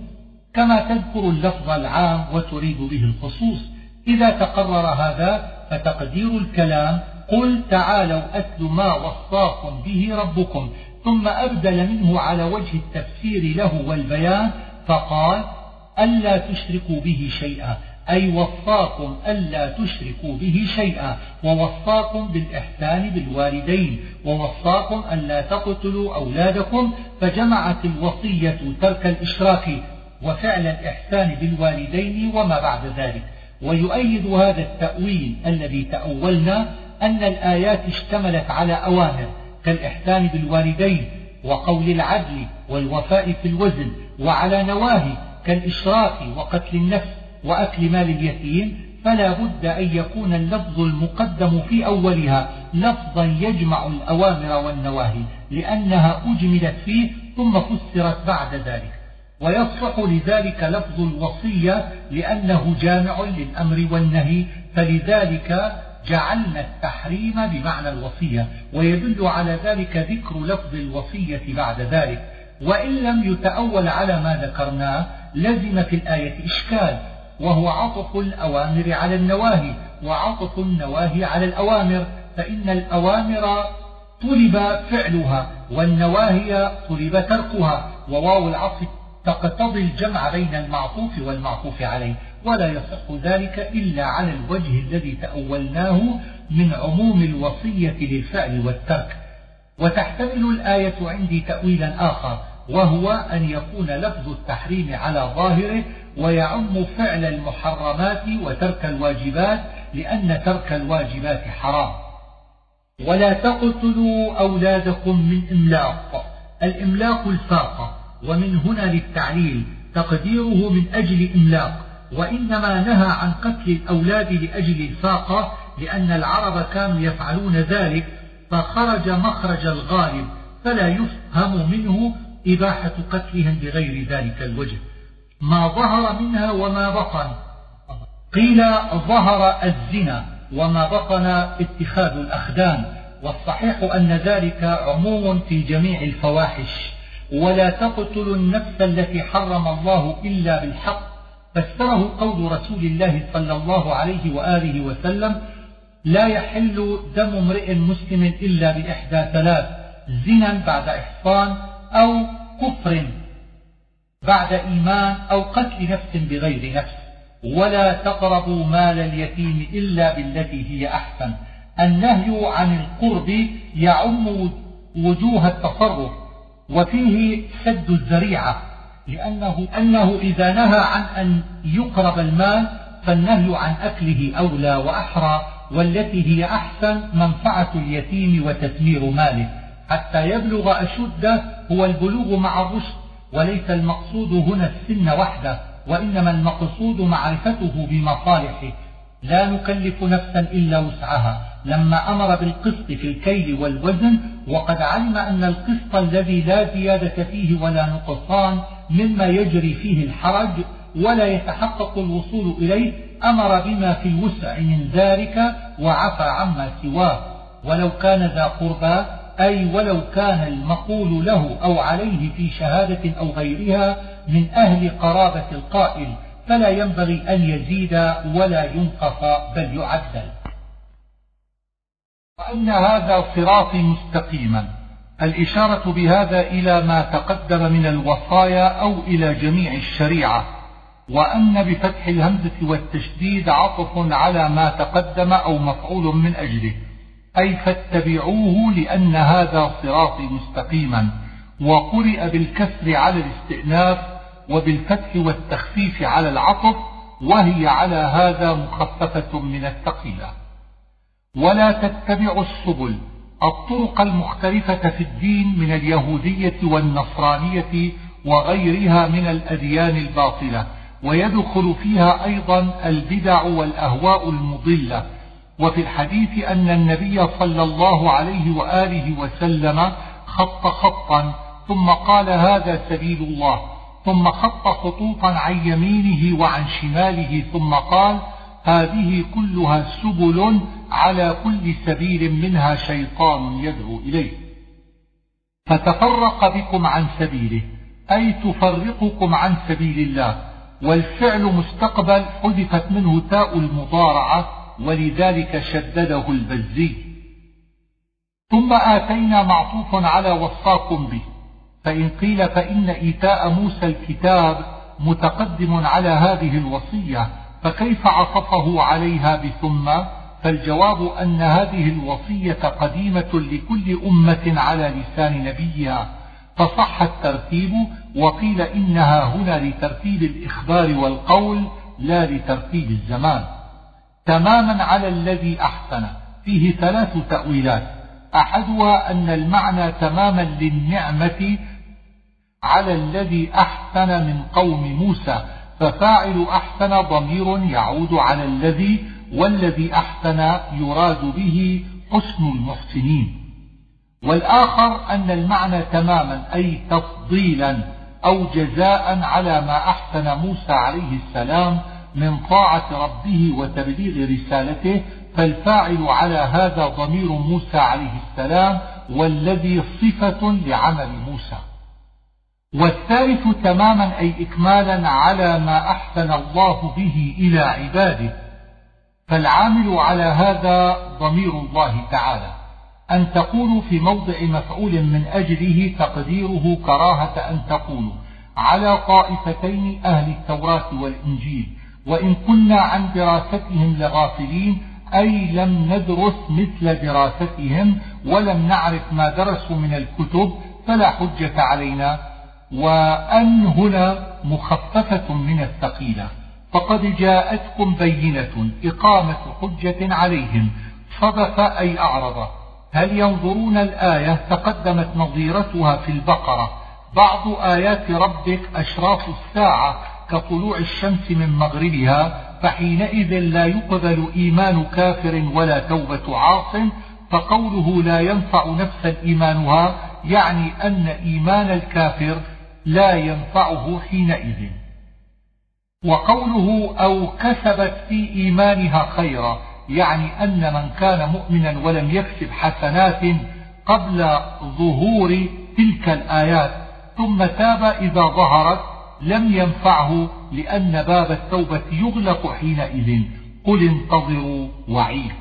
كما تذكر اللفظ العام وتريد به الخصوص. إذا تقرر هذا فتقدير الكلام قل تعالوا أتل ما وصاكم به ربكم ثم أبدل منه على وجه التفسير له والبيان فقال ألا تشركوا به شيئا. أي وصاكم ألا تشركوا به شيئا. ووصاكم بالإحسان بالوالدين. ووصاكم ألا تقتلوا أولادكم. فجمعت الوصية ترك الإشراك. وفعل الإحسان بالوالدين وما بعد ذلك. ويؤيد هذا التأويل الذي تأولنا أن الآيات اشتملت على أوامر كالإحسان بالوالدين وقول العدل والوفاء في الوزن وعلى نواهي كالإشراك وقتل النفس وأكل مال اليتيم فلا بد أن يكون اللفظ المقدم في أولها لفظا يجمع الأوامر والنواهي لأنها أجملت فيه ثم فسرت بعد ذلك. ويصلح لذلك لفظ الوصية لأنه جامع للأمر والنهي فلذلك جعلنا التحريم بمعنى الوصية ويدل على ذلك ذكر لفظ الوصية بعد ذلك. وإن لم يتأول على ما ذكرناه لزم في الآية إشكال وهو عطف الأوامر على النواهي وعطف النواهي على الأوامر فإن الأوامر طلب فعلها والنواهي طلب تركها وواو العطف تقتضي الجمع بين المعطوف والمعطوف عليه ولا يصح ذلك إلا على الوجه الذي تأولناه من عموم الوصية للفعل والترك. وتحتمل الآية عندي تأويلا آخر وهو أن يكون لفظ التحريم على ظاهره ويعم فعل المحرمات وترك الواجبات لأن ترك الواجبات حرام. ولا تقتلوا أولادكم من إملاق. الإملاق الفاقة. ومن هنا للتعليل تقديره من أجل إملاق وإنما نهى عن قتل الأولاد لأجل الفاقة لأن العرب كانوا يفعلون ذلك فخرج مخرج الغالب فلا يفهم منه إباحة قتلهم بغير ذلك الوجه. ما ظهر منها وما بطن. قيل ظهر الزنا وما بطن اتخاذ الأخدان والصحيح أن ذلك عموم في جميع الفواحش. ولا تقتلوا النفس التي حرم الله إلا بالحق. فسره قول رسول الله صلى الله عليه وآله وسلم لا يحل دم امرئ مسلم إلا بإحدى ثلاث زنا بعد إحصان أو كفر بعد إيمان أو قتل نفس بغير نفس. ولا تقربوا مال اليتيم إلا بالتي هي أحسن. النهي عن القرب يعم وجوه التصرف. وفيه سد الذريعة لأنه أنه إذا نهى عن أن يقرب المال فالنهي عن أكله أولى وأحرى والتي هي أحسن منفعة اليتيم وتثمير ماله. حتى يبلغ أشده هو البلوغ مع الرشد وليس المقصود هنا السن وحده وإنما المقصود معرفته بمصالحه. لا نكلف نفسا إلا وسعها. لما أمر بالقسط في الكيل والوزن وقد علم أن القسط الذي لا زيادة فيه ولا نقصان مما يجري فيه الحرج ولا يتحقق الوصول إليه أمر بما في الوسع من ذلك وعفى عما سواه. ولو كان ذا قربى أي ولو كان المقول له أو عليه في شهادة أو غيرها من أهل قرابة القائل فلا ينبغي أن يزيد ولا ينقص بل يعدل. وأن هذا صراطي مستقيما. الإشارة بهذا إلى ما تقدم من الوصايا أو إلى جميع الشريعة وأن بفتح الهمزة والتشديد عطف على ما تقدم أو مفعول من أجله. أي فاتبعوه لأن هذا صراطي مستقيما. وقرئ بالكسر على الاستئناف وبالفتح والتخفيف على العطف وهي على هذا مخففة من الثقيلة. ولا تتبعوا السبل الطرق المختلفة في الدين من اليهودية والنصرانية وغيرها من الأديان الباطلة ويدخل فيها أيضا البدع والأهواء المضلة. وفي الحديث أن النبي صلى الله عليه وآله وسلم خط خطا ثم قال هذا سبيل الله ثم خط خطوطا عن يمينه وعن شماله ثم قال هذه كلها سبل على كل سبيل منها شيطان يدعو إليه. فتفرق بكم عن سبيله أي تفرقكم عن سبيل الله والفعل مستقبل حذفت منه تاء المضارعة ولذلك شدده البزي. ثم آتينا معطوف على وصاكم به فإن قيل فإن إيتاء موسى الكتاب متقدم على هذه الوصية فكيف عطفه عليها بثم؟ فالجواب أن هذه الوصية قديمة لكل أمة على لسان نبيها فصح الترتيب وقيل إنها هنا لترتيب الإخبار والقول لا لترتيب الزمان. تماما على الذي أحسن. فيه ثلاث تأويلات. أحدها أن المعنى تماما للنعمة على الذي أحسن من قوم موسى ففاعل أحسن ضمير يعود على الذي والذي أحسن يراد به حسن المحسنين. والآخر أن المعنى تماما أي تفضيلا أو جزاء على ما أحسن موسى عليه السلام من طاعة ربه وتبليغ رسالته فالفاعل على هذا ضمير موسى عليه السلام والذي صفة لعمل موسى. والثالث تماما أي إكمالا على ما أحسن الله به إلى عباده. فالعامل على هذا ضمير الله تعالى أن تقولوا في موضع مفعول من أجله تقديره كراهة أن تقولوا على طائفتين أهل التوراة والإنجيل وإن كنا عن دراستهم لغافلين أي لم ندرس مثل دراستهم ولم نعرف ما درسوا من الكتب فلا حجة علينا وأن هنا مخففة من الثقيلة. فقد جاءتكم بينة إقامة حجة عليهم صدف أي أعرض. هل ينظرون الآية تقدمت نظيرتها في البقرة؟ بعض آيات ربك أشراف الساعة كطلوع الشمس من مغربها فحينئذ لا يقبل إيمان كافر ولا توبة عاص فقوله لا ينفع نفسا إيمانها يعني أن إيمان الكافر لا ينفعه حينئذ. وقوله أو كسبت في إيمانها خيرا يعني أن من كان مؤمنا ولم يكسب حسنات قبل ظهور تلك الآيات ثم تاب إذا ظهرت لم ينفعه لأن باب التوبة يغلق حينئذ. قل انتظروا وعيد.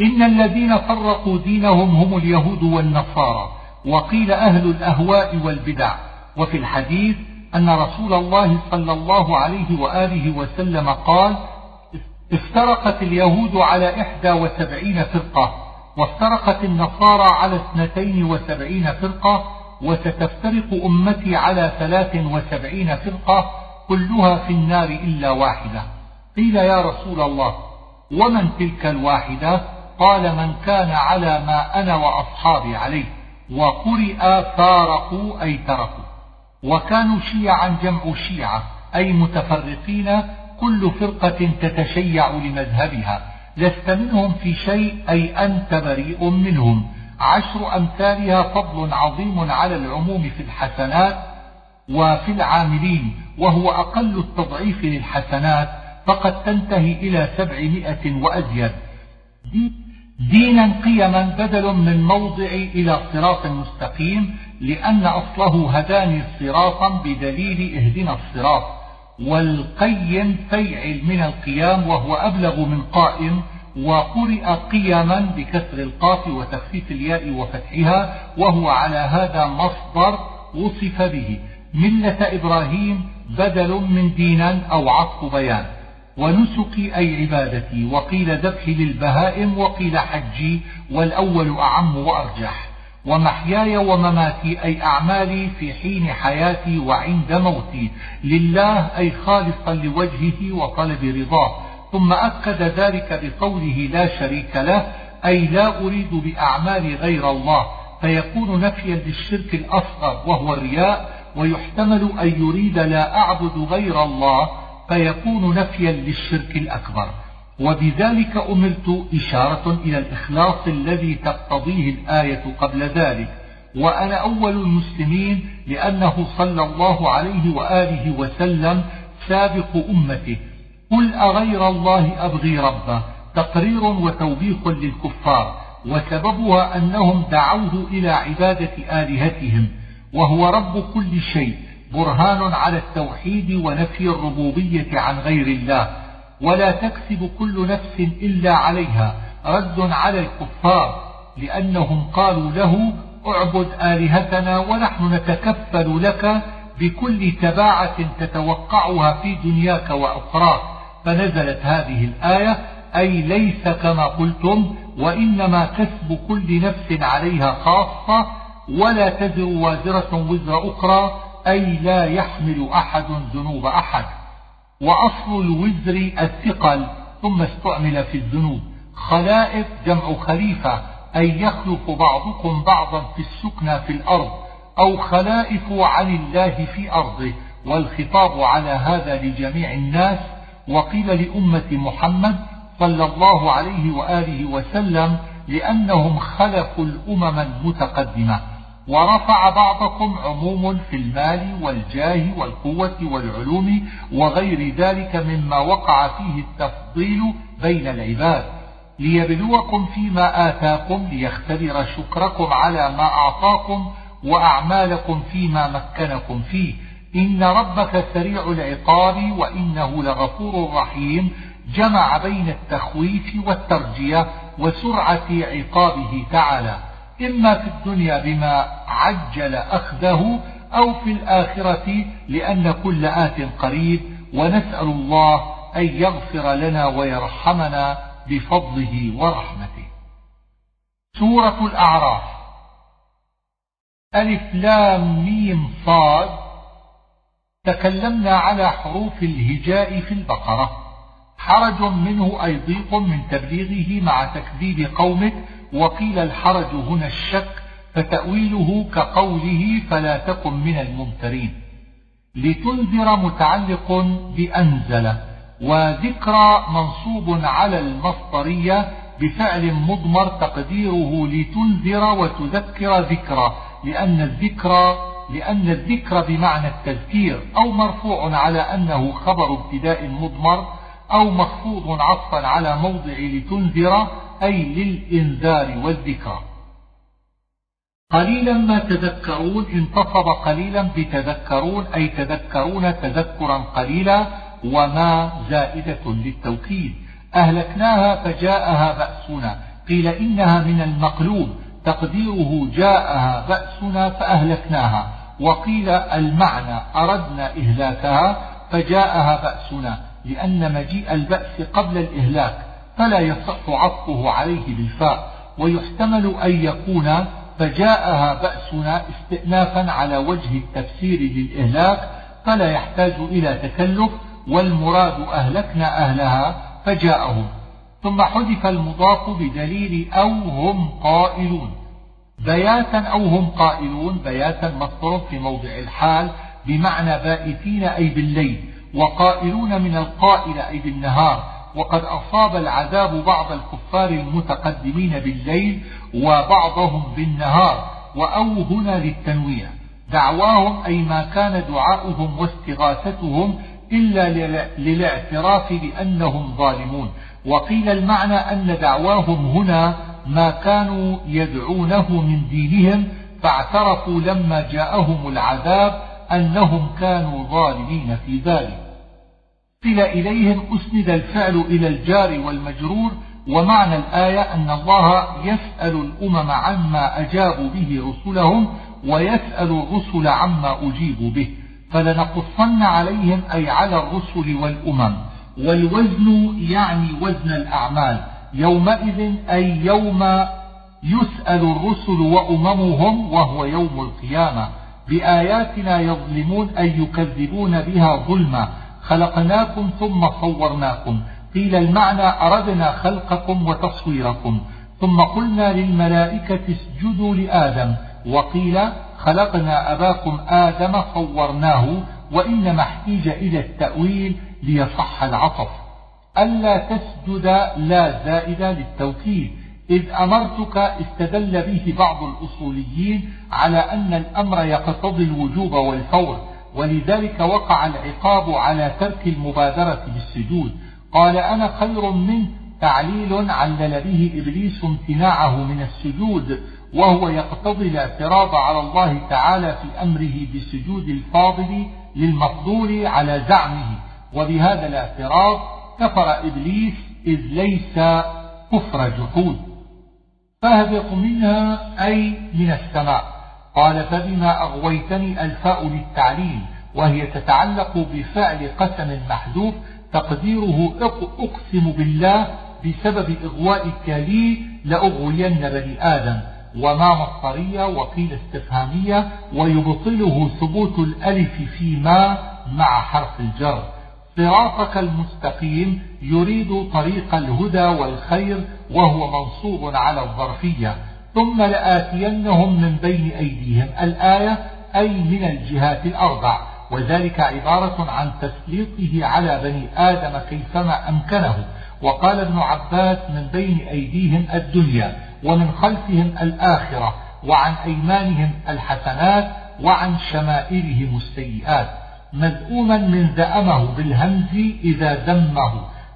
إن الذين فرقوا دينهم هم اليهود والنصارى وقيل أهل الأهواء والبدع. وفي الحديث أن رسول الله صلى الله عليه وآله وسلم قال افترقت اليهود على إحدى وسبعين فرقة وافترقت النصارى على اثنتين وسبعين فرقة وستفترق أمتي على ثلاث وسبعين فرقة كلها في النار إلا واحدة. قيل يا رسول الله ومن تلك الواحدة؟ قال من كان على ما أنا وأصحابي عليه وقرئ فارقوا أي تركوا. وكانوا شيعا جمع شيعة أي متفرقين كل فرقة تتشيع لمذهبها. لست منهم في شيء أي أنت بريء منهم. عشر أمثالها فضل عظيم على العموم في الحسنات وفي العاملين وهو أقل التضعيف للحسنات فقد تنتهي إلى سبعمائة وأزيد. دينا قيما بدل من موضع إلى صراط مستقيم لأن أصله هداني صراطا بدليل اهدنا الصراط والقيم فيعل من القيام وهو أبلغ من قائم وقرئ قيما بكسر القاف وتخفيف الياء وفتحها وهو على هذا مصدر وصف به. ملة إبراهيم بدل من دينا أو عطف بيان. ونسكي أي عبادتي وقيل ذبحي للبهائم وقيل حجي والأول أعم وأرجح ومحياي ومماتي أي أعمالي في حين حياتي وعند موتي لله أي خالصا لوجهه وطلب رضاه ثم أكد ذلك بقوله لا شريك له أي لا أريد بأعمال غير الله فيكون نفيا للشرك الأصغر وهو الرياء ويحتمل أن يريد لا أعبد غير الله فيكون نفيا للشرك الأكبر. وبذلك أمرت إشارة إلى الإخلاص الذي تقتضيه الآية قبل ذلك. وأنا أول المسلمين لأنه صلى الله عليه وآله وسلم سابق أمته. قل أغير الله أبغي ربا تقرير وتوبيخ للكفار. وسببها أنهم دعوه إلى عبادة آلهتهم. وهو رب كل شيء. برهان على التوحيد ونفي الربوبية عن غير الله ولا تكسب كل نفس إلا عليها رد على الكفار لأنهم قالوا له اعبد آلهتنا ونحن نتكفل لك بكل تباعة تتوقعها في دنياك وأخراك. فنزلت هذه الآية أي ليس كما قلتم وإنما كسب كل نفس عليها خاصة ولا تزر وازرة وزر أخرى أي لا يحمل أحد ذنوب أحد. وأصل الوزر الثقل ثم استعمل في الذنوب. خلائف جمع خليفة أي يخلف بعضكم بعضا في السكنى في الأرض أو خلائف عن الله في أرضه. والخطاب على هذا لجميع الناس وقيل لأمة محمد صلى الله عليه وآله وسلم لأنهم خلفوا الأمم المتقدمة. ورفع بعضكم عموم في المال والجاه والقوة والعلوم وغير ذلك مما وقع فيه التفضيل بين العباد. ليبلوكم فيما آتاكم ليختبر شكركم على ما أعطاكم وأعمالكم فيما مكنكم فيه. إن ربك سريع العقاب وإنه لغفور رحيم. جمع بين التخويف والترجية وسرعة عقابه تعالى. إما في الدنيا بما عجل أخذه أو في الآخرة لأن كل آت قريب ونسأل الله أن يغفر لنا ويرحمنا بفضله ورحمته. سورة الأعراف. ألف لام ميم صاد. تكلمنا على حروف الهجاء في البقرة. حرج منه أي ضيق من تبليغه مع تكذيب قومك وقيل الحرج هنا الشك فتأويله كقوله فلا تكن من الممترين. لتنذر متعلق بأنزل وذكرى منصوب على المصدرية بفعل مضمر تقديره لتنذر وتذكر ذكرى لأن الذكرى لأن الذكر بمعنى التذكير أو مرفوع على أنه خبر ابتداء مضمر أو مخفوض عطفا على موضع لتنذر أي للإنذار والذكرى. قليلا ما تذكرون انتصب قليلا بتذكرون أي تذكرون تذكرا قليلا وما زائدة للتوكيد. أهلكناها فجاءها بأسنا قيل إنها من المقلوب تقديره جاءها بأسنا فأهلكناها. وقيل المعنى أردنا إهلاكها فجاءها بأسنا. لأن مجيء البأس قبل الإهلاك فلا يصح عطفه عليه بالفاء ويحتمل أن يكون فجاءها بأسنا استئنافا على وجه التفسير للإهلاك فلا يحتاج إلى تكلف والمراد أهلكنا أهلها فجاءهم. ثم حذف المضاف بدليل أو هم قائلون. بياتا أو هم قائلون بياتا مصدر في موضع الحال بمعنى بائتين أي بالليل. وقائلون من القائل أي بالنهار وقد أصاب العذاب بعض الكفار المتقدمين بالليل وبعضهم بالنهار وأو هنا للتنويع. دعواهم أي ما كان دعاؤهم واستغاثتهم إلا للاعتراف بأنهم ظالمون. وقيل المعنى أن دعواهم هنا ما كانوا يدعونه من دينهم فاعترفوا لما جاءهم العذاب أنهم كانوا ظالمين في ذلك. قيل إليهم أسند الفعل إلى الجار والمجرور ومعنى الآية أن الله يسأل الأمم عما أجابوا به رسلهم ويسأل الرسل عما أجيبوا به فلنقصن عليهم أي على الرسل والأمم والوزن يعني وزن الأعمال يومئذ أي يوم يسأل الرسل وأممهم وهو يوم القيامة بآياتنا يظلمون أي يكذبون بها ظلما خلقناكم ثم صورناكم. قيل المعنى أردنا خلقكم وتصويركم. ثم قلنا للملائكة اسجدوا لآدم. وقيل خلقنا أباكم آدم صورناه وإنما احتيج إلى التأويل ليصح العطف. ألا تسجد لا زائدة للتوكيد. إذ أمرتك استدل به بعض الأصوليين على أن الأمر يقتضي الوجوب والفور. ولذلك وقع العقاب على ترك المبادرة بالسجود قال أنا خير منه تعليل علل به إبليس امتناعه من السجود وهو يقتضي الاعتراض على الله تعالى في أمره بسجود الفاضل للمفضول على زعمه. وبهذا الاعتراض كفر إبليس إذ ليس كفر جحود فاهبط منها أي من السماء. قال فبما أغويتني الفاء للتعليل وهي تتعلق بفعل قسم محذوف تقديره أقسم بالله بسبب إغوائك لي لأغوين بني آدم. وما مصطرية وقيل استفهامية ويبطله ثبوت الألف في ما مع حرف الجر. صراطك المستقيم يريد طريق الهدى والخير وهو منصوب على الظرفية. ثم لآتينهم من بين أيديهم الآية أي من الجهات الأربع وذلك عبارة عن تسليطه على بني آدم كيفما أمكنه. وقال ابن عباس من بين أيديهم الدنيا ومن خلفهم الآخرة وعن أيمانهم الحسنات وعن شمائلهم السيئات. مذءوما من ذأمه بالهمز إذا ذمه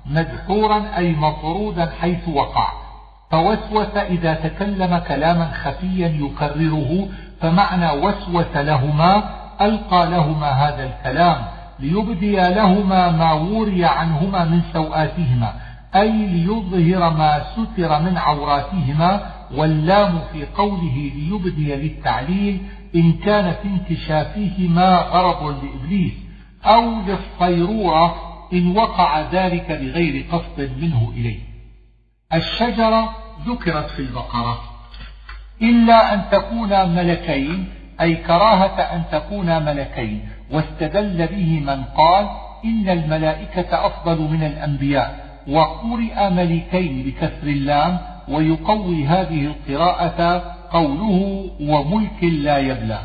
مدحورا أي مطرودا حيث وقع. فوسوس إذا تكلم كلاما خفيا يكرره فمعنى وسوس لهما ألقى لهما هذا الكلام ليبدي لهما ما وري عنهما من سوآتهما أي ليظهر ما ستر من عوراتهما واللام في قوله ليبدي للتعليل إن كان في انكشافهما غرض لإبليس أو للصيرورة إن وقع ذلك بغير قصد منه إليه. الشجرة ذكرت في البقرة. إلا أن تكون ملكين أي كراهة أن تكون ملكين. واستدل به من قال إن الملائكة أفضل من الأنبياء. وقرئ ملكين بكسر اللام ويقوي هذه القراءة قوله وملك لا يبلى.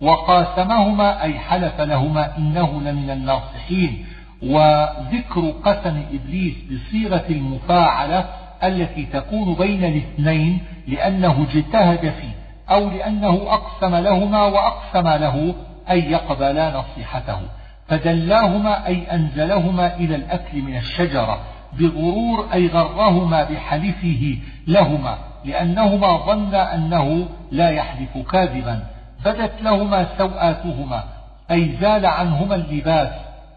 وقاسمهما أي حلف لهما إنه لمن الناصحين. وذكر قسم إبليس بصيغة المفاعلة التي تكون بين الاثنين لأنه اجتهد فيه أو لأنه أقسم لهما وأقسم له أن يقبلا نصيحته. فدلاهما أي أنزلهما إلى الأكل من الشجرة بغرور أي غرهما بحلفه لهما لأنهما ظن أنه لا يحلف كاذبا. بدت لهما سوآتهما أي زال عنهما اللباس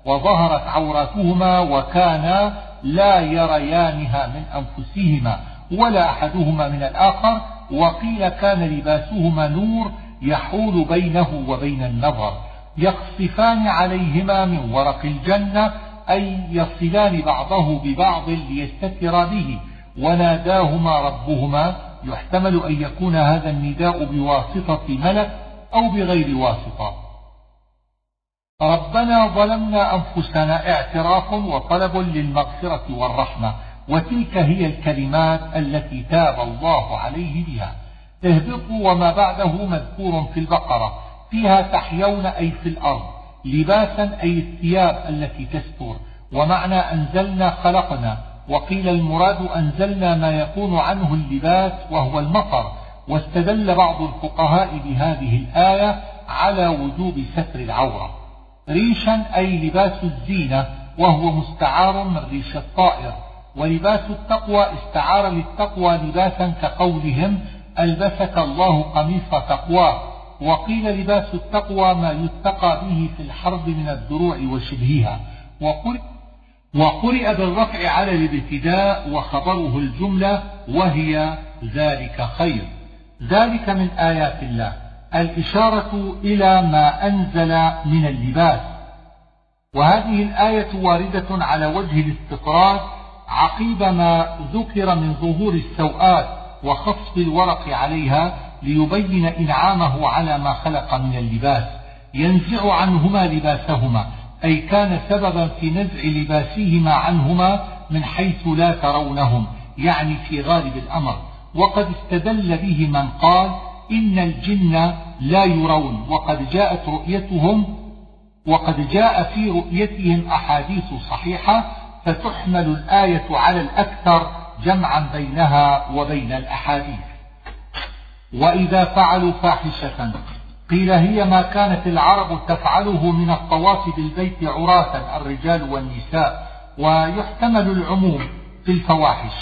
وظهرت عوراتهما وكانا لا يريانها من أنفسهما ولا أحدهما من الآخر وقيل كان لباسهما نور يحول بينه وبين النظر يخصفان عليهما من ورق الجنة أي يصلان بعضه ببعض ليستتر به وناداهما ربهما يحتمل أن يكون هذا النداء بواسطة ملك أو بغير واسطة. ربنا ظلمنا أنفسنا اعتراف وطلب للمغفرة والرحمة وتلك هي الكلمات التي تاب الله عليه بها. اهبطوا وما بعده مذكور في البقرة فيها تحيون أي في الأرض لباسا أي الثياب التي تستر. ومعنى أنزلنا خلقنا وقيل المراد أنزلنا ما يكون عنه اللباس وهو المطر. واستدل بعض الفقهاء بهذه الآية على وجوب ستر العورة. ريشا أي لباس الزينة وهو مستعار من ريش الطائر. ولباس التقوى استعار للتقوى لباسا كقولهم ألبسك الله قميص تقواه. وقيل لباس التقوى ما يتقى به في الحرب من الدروع وشبهها. وقل وقرئ بالرفع على الابتداء وخبره الجملة وهي ذلك خير. ذلك من آيات الله. الإشارة إلى ما أنزل من اللباس. وهذه الآية واردة على وجه الاستطراد عقيب ما ذكر من ظهور السوآت وخصف الورق عليها ليبين إنعامه على ما خلق من اللباس. ينزع عنهما لباسهما أي كان سببا في نزع لباسهما عنهما من حيث لا ترونهم يعني في غالب الأمر. وقد استدل به من قال إن الجن لا يرون وقد جاءت رؤيتهم وقد جاء في رؤيتهم أحاديث صحيحة فتحمل الآية على الأكثر جمعا بينها وبين الأحاديث. وإذا فعلوا فاحشة قيل هي ما كانت العرب تفعله من الطواف بالبيت عراة الرجال والنساء ويحتمل العموم في الفواحش.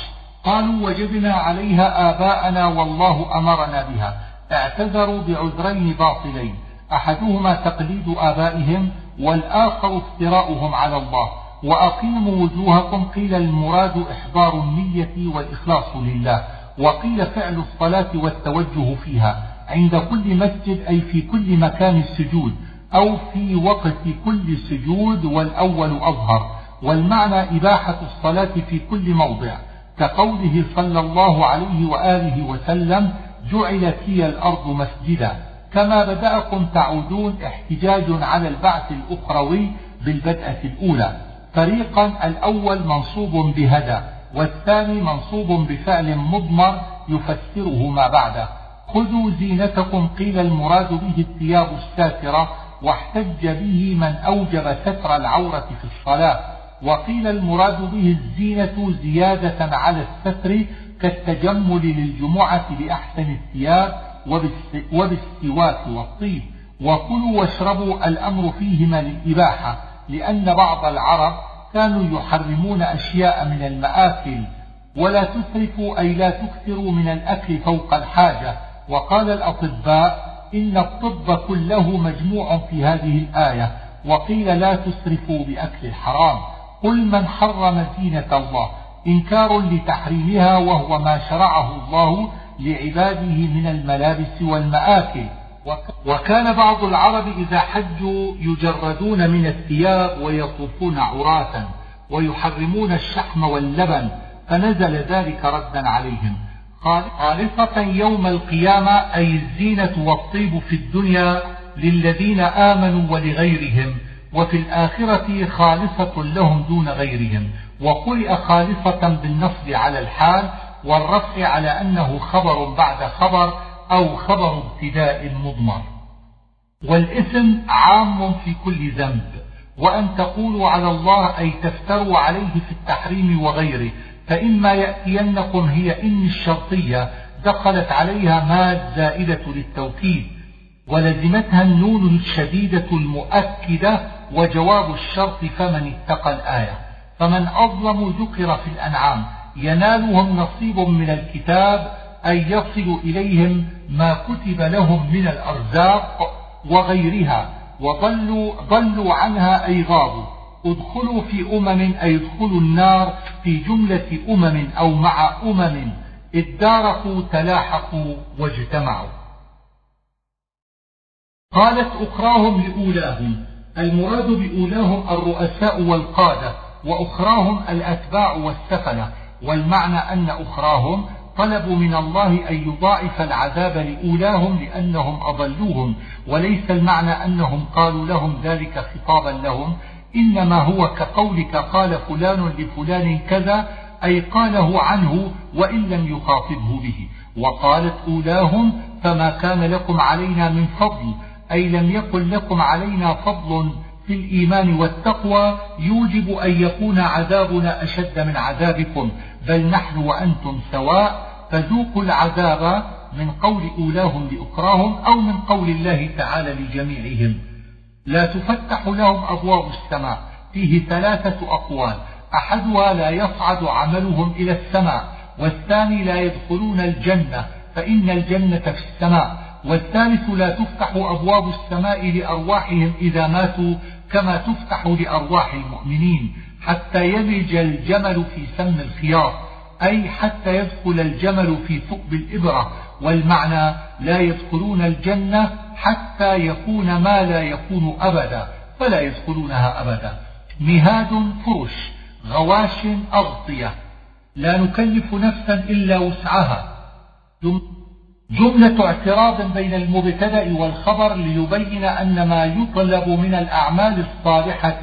قالوا وجدنا عليها آباءنا والله أمرنا بها. اعتذروا بعذرين باطلين. أحدهما تقليد آبائهم والآخر افتراؤهم على الله. وأقيموا وجوهكم قيل المراد إحضار النية والإخلاص لله. وقيل فعل الصلاة والتوجه فيها. عند كل مسجد أي في كل مكان السجود أو في وقت كل سجود والأول أظهر. والمعنى إباحة الصلاة في كل موضع. كقوله صلى الله عليه وآله وسلم جعلت هي الأرض مسجدا. كما بدأكم تعودون احتجاج على البعث الأخروي بالبدءة الأولى. فريقا الأول منصوب بهدى والثاني منصوب بفعل مضمر يفسره ما بعده. خذوا زينتكم قيل المراد به الثياب الساترة واحتج به من أوجب ستر العورة في الصلاة. وقيل المراد به الزينة زيادة على الستر كالتجمل للجمعة بأحسن الثياب وبالسواك والطيب. وكلوا واشربوا الأمر فيهما للإباحة لأن بعض العرب كانوا يحرمون أشياء من المآكل. ولا تسرفوا أي لا تكثروا من الأكل فوق الحاجة. وقال الأطباء إن الطب كله مجموع في هذه الآية. وقيل لا تسرفوا بأكل الحرام. قل من حرم زينة الله. إنكار لتحريمها وهو ما شرعه الله لعباده من الملابس والمآكل. وكان بعض العرب إذا حجوا يجردون من الثياب ويطوفون عراة ويحرمون الشحم واللبن فنزل ذلك ردا عليهم. خالصة يوم القيامة أي الزينة والطيب في الدنيا للذين آمنوا ولغيرهم وفي الآخرة خالصة لهم دون غيرهم. وقرئ خالصة بالنصب على الحال والرفع على أنه خبر بعد خبر أو خبر ابتداء مضمر. والإثم عام في كل ذنب وأن تقولوا على الله أي تفتروا عليه في التحريم وغيره فإما يأتينكم هي إن الشرطية دخلت عليها ماد زائدة للتوكيد ولزمتها النون الشديدة المؤكدة وجواب الشرط فمن اتقى الآية. فمن أظلم ذكر في الأنعام ينالهم نصيب من الكتاب أن يصل إليهم ما كتب لهم من الأرزاق وغيرها وضلوا ضلوا عنها أي غابوا. ادخلوا في أمم أي ادخلوا النار في جملة أمم أو مع أمم اداركوا تلاحقوا واجتمعوا. قالت أخراهم لأولاهم المراد بأولاهم الرؤساء والقادة وأخراهم الأتباع والسفنة والمعنى أن أخراهم طلبوا من الله أن يضاعف العذاب لأولاهم لأنهم أضلوهم وليس المعنى أنهم قالوا لهم ذلك خطابا لهم إنما هو كقولك قال فلان لفلان كذا أي قاله عنه وإن لم يخاطبه به وقالت أولاهم فما كان لكم علينا من فضل أي لم يكن لكم علينا فضل في الإيمان والتقوى يوجب أن يكون عذابنا أشد من عذابكم. بل نحن وأنتم سواء فذوقوا العذاب من قول أولاهم لأخراهم أو من قول الله تعالى لجميعهم. لا تفتح لهم أبواب السماء. فيه ثلاثة أقوال. أحدها لا يصعد عملهم إلى السماء والثاني لا يدخلون الجنة فإن الجنة في السماء. والثالث لا تفتح أبواب السماء لأرواحهم إذا ماتوا كما تفتح لأرواح المؤمنين حتى يلج الجمل في سم الخياط أي حتى يدخل الجمل في ثقب الإبرة. والمعنى لا يدخلون الجنة حتى يكون ما لا يكون أبدا فلا يدخلونها أبدا. مهاد فرش غواش أغطية. لا نكلف نفسا إلا وسعها. جملة اعتراض بين المبتدأ والخبر ليبين أن ما يطلب من الأعمال الصالحة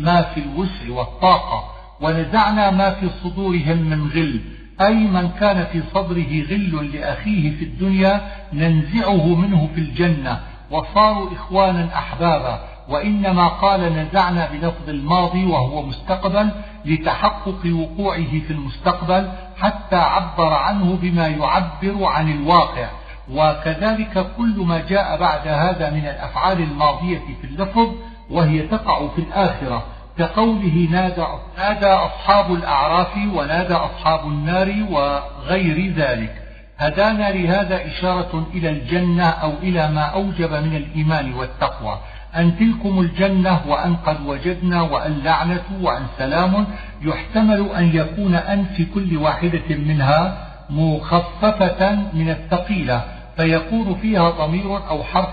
ما في الوسع والطاقة ونزعنا ما في صدورهم من غل. أي من كان في صدره غل لأخيه في الدنيا ننزعه منه في الجنة. وصاروا إخوانا أحبابا. وإنما قال نزعنا بلفظ الماضي وهو مستقبل لتحقق وقوعه في المستقبل حتى عبر عنه بما يعبر عن الواقع. وكذلك كل ما جاء بعد هذا من الأفعال الماضية في اللفظ وهي تقع في الآخرة. كقوله نادى, نادى أصحاب الأعراف ونادى أصحاب النار وغير ذلك. هدانا لهذا إشارة إلى الجنة أو إلى ما أوجب من الإيمان والتقوى. أن تلكم الجنة وأن قد وجدنا وأن لعنة وأن سلام يحتمل أن يكون أن في كل واحدة منها مخففة من الثقيلة فيكون فيها ضمير أو حرف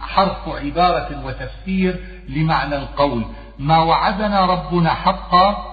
حرف عبارة وتفسير لمعنى القول. ما وعدنا ربنا حقا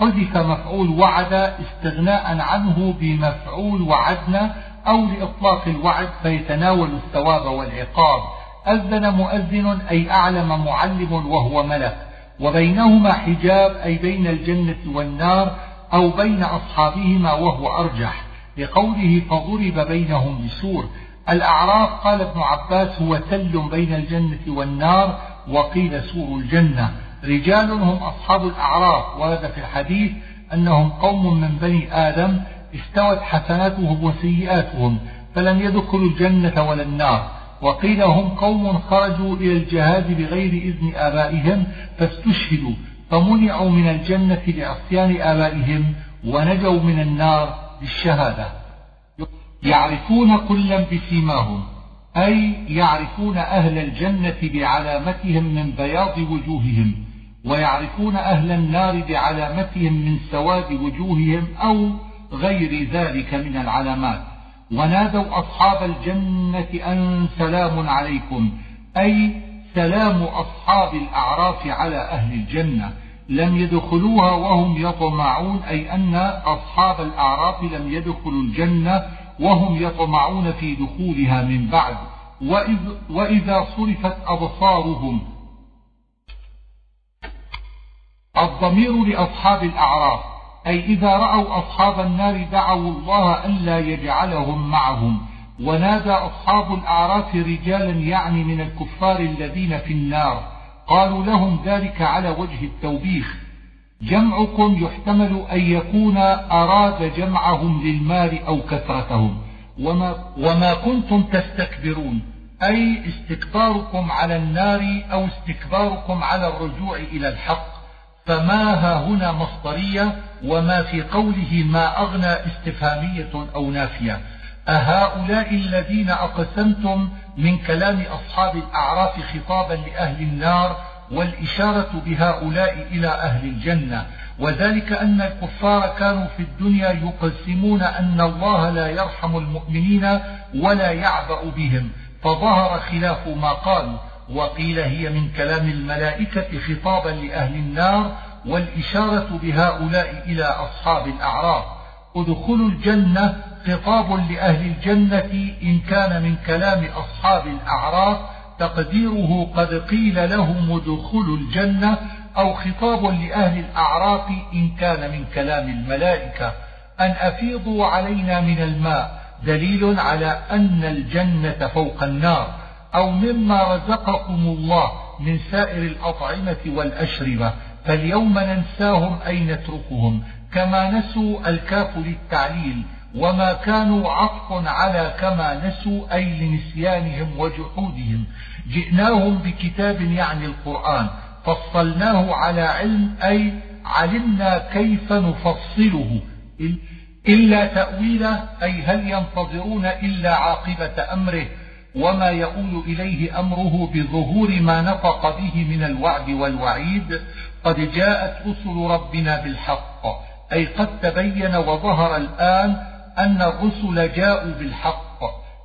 حذف مفعول وعد استغناء عنه بمفعول وعدنا أو لإطلاق الوعد فيتناول الثواب والعقاب. أذن مؤذن أي أعلم معلم وهو ملك. وبينهما حجاب أي بين الجنة والنار أو بين أصحابهما وهو أرجح. لقوله فضرب بينهم بسور. الأعراف قال ابن عباس هو تل بين الجنة والنار وقيل سور الجنة. رجال هم أصحاب الأعراف. ورد في الحديث أنهم قوم من بني آدم استوت حسناتهم وسيئاتهم فلم يدخلوا الجنة ولا النار. وقيل هم قوم خرجوا إلى الجهاد بغير إذن آبائهم فاستشهدوا فمنعوا من الجنة لعصيان آبائهم ونجوا من النار بالشهادة يعرفون كلا بسيماهم أي يعرفون أهل الجنة بعلامتهم من بياض وجوههم ويعرفون أهل النار بعلامتهم من سواد وجوههم أو غير ذلك من العلامات. ونادوا أصحاب الجنة أن سلام عليكم. أي سلام أصحاب الأعراف على أهل الجنة. لم يدخلوها وهم يطمعون أي أن أصحاب الأعراف لم يدخلوا الجنة وهم يطمعون في دخولها من بعد. وإذ وإذا صرفت أبصارهم الضمير لأصحاب الأعراف أي إذا رأوا أصحاب النار دعوا الله ألا يجعلهم معهم. ونادى أصحاب الأعراف رجالا يعني من الكفار الذين في النار. قالوا لهم ذلك على وجه التوبيخ. جمعكم يحتمل أن يكون أراد جمعهم للمال أو كثرتهم. وما, وما كنتم تستكبرون. أي استكباركم على النار أو استكباركم على الرجوع إلى الحق. فما ها هنا مصدرية؟ وما في قوله ما أغنى استفهامية أو نافية. أهؤلاء الذين أقسمتم من كلام أصحاب الأعراف خطابا لأهل النار والإشارة بهؤلاء إلى أهل الجنة. وذلك أن الكفار كانوا في الدنيا يقسمون أن الله لا يرحم المؤمنين ولا يعبأ بهم. فظهر خلاف ما قالوا. وقيل هي من كلام الملائكة خطابا لأهل النار والإشارة بهؤلاء إلى أصحاب الأعراف. ادخلوا الجنة خطاب لأهل الجنة إن كان من كلام أصحاب الأعراف. تقديره قد قيل لهم ادخلوا الجنة أو خطاب لأهل الأعراف إن كان من كلام الملائكة. أن أفيضوا علينا من الماء دليل على أن الجنة فوق النار. أو مما رزقكم الله من سائر الأطعمة والأشربة. فاليوم ننساهم أي نتركهم كما نسوا الكاف للتعليل وما كانوا عطف على كما نسوا أي لنسيانهم وجحودهم. جئناهم بكتاب يعني القرآن فصلناه على علم أي علمنا كيف نفصله. إلا تأويله أي هل ينتظرون إلا عاقبة أمره وما يؤول إليه أمره بظهور ما نطق به من الوعد والوعيد. قد جاءت رسل ربنا بالحق أي قد تبين وظهر الآن أن الرسل جاءوا بالحق.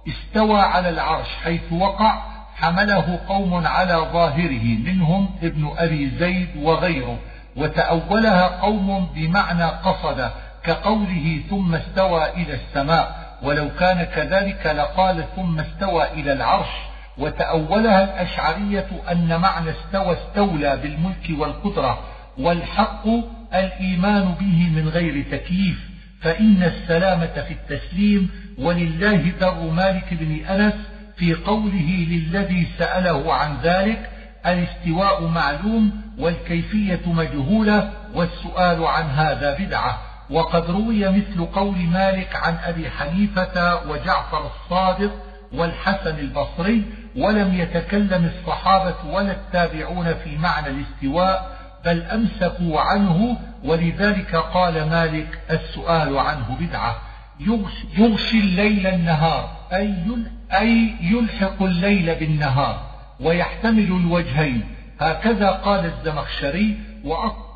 استوى على العرش حيث وقع حمله قوم على ظاهره منهم ابن أبي زيد وغيره وتأولها قوم بمعنى قصد كقوله ثم استوى إلى السماء ولو كان كذلك لقال ثم استوى إلى العرش. وتأولها الأشعرية أن معنى استوى استولى بالملك والقدرة والحق الإيمان به من غير تكييف فإن السلامة في التسليم ولله در مالك بن أنس في قوله للذي سأله عن ذلك الاستواء معلوم والكيفية مجهولة والسؤال عن هذا بدعة. وقد روي مثل قول مالك عن أبي حنيفة وجعفر الصادق والحسن البصري ولم يتكلم الصحابة ولا التابعون في معنى الاستواء بل أمسكوا عنه ولذلك قال مالك السؤال عنه بدعة. يغشي الليل النهار. أي أي يلحق الليل بالنهار ويحتمل الوجهين. هكذا قال الزمخشري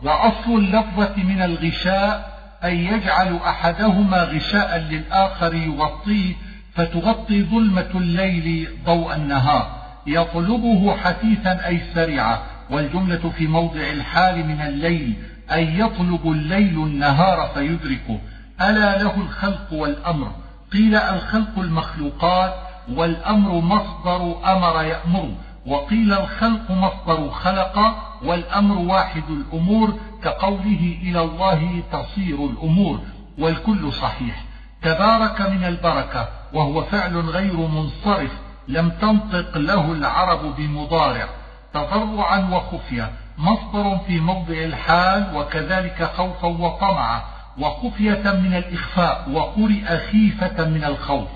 وأصل اللفظة من الغشاء أن يجعل أحدهما غشاء للآخر يغطيه فتغطي ظلمة الليل ضوء النهار يطلبه حثيثا أي سريعا والجملة في موضع الحال من الليل أي يطلب الليل النهار فيدركه. ألا له الخلق والأمر؟ قيل الخلق المخلوقات والأمر مصدر أمر يأمر وقيل الخلق مصدر خلق والأمر واحد الأمور كقوله إلى الله تصير الأمور والكل صحيح. تبارك من البركة وهو فعل غير منصرف لم تنطق له العرب بمضارع. تضرعا وخفية مصدر في موضع الحال وكذلك خوفا وطمعا. وخفية من الإخفاء وقرئ خيفة من الخوف.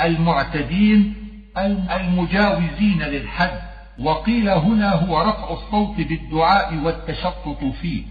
المعتدين المجاوزين للحد. وقيل هنا هو رفع الصوت بالدعاء والتشطط فيه.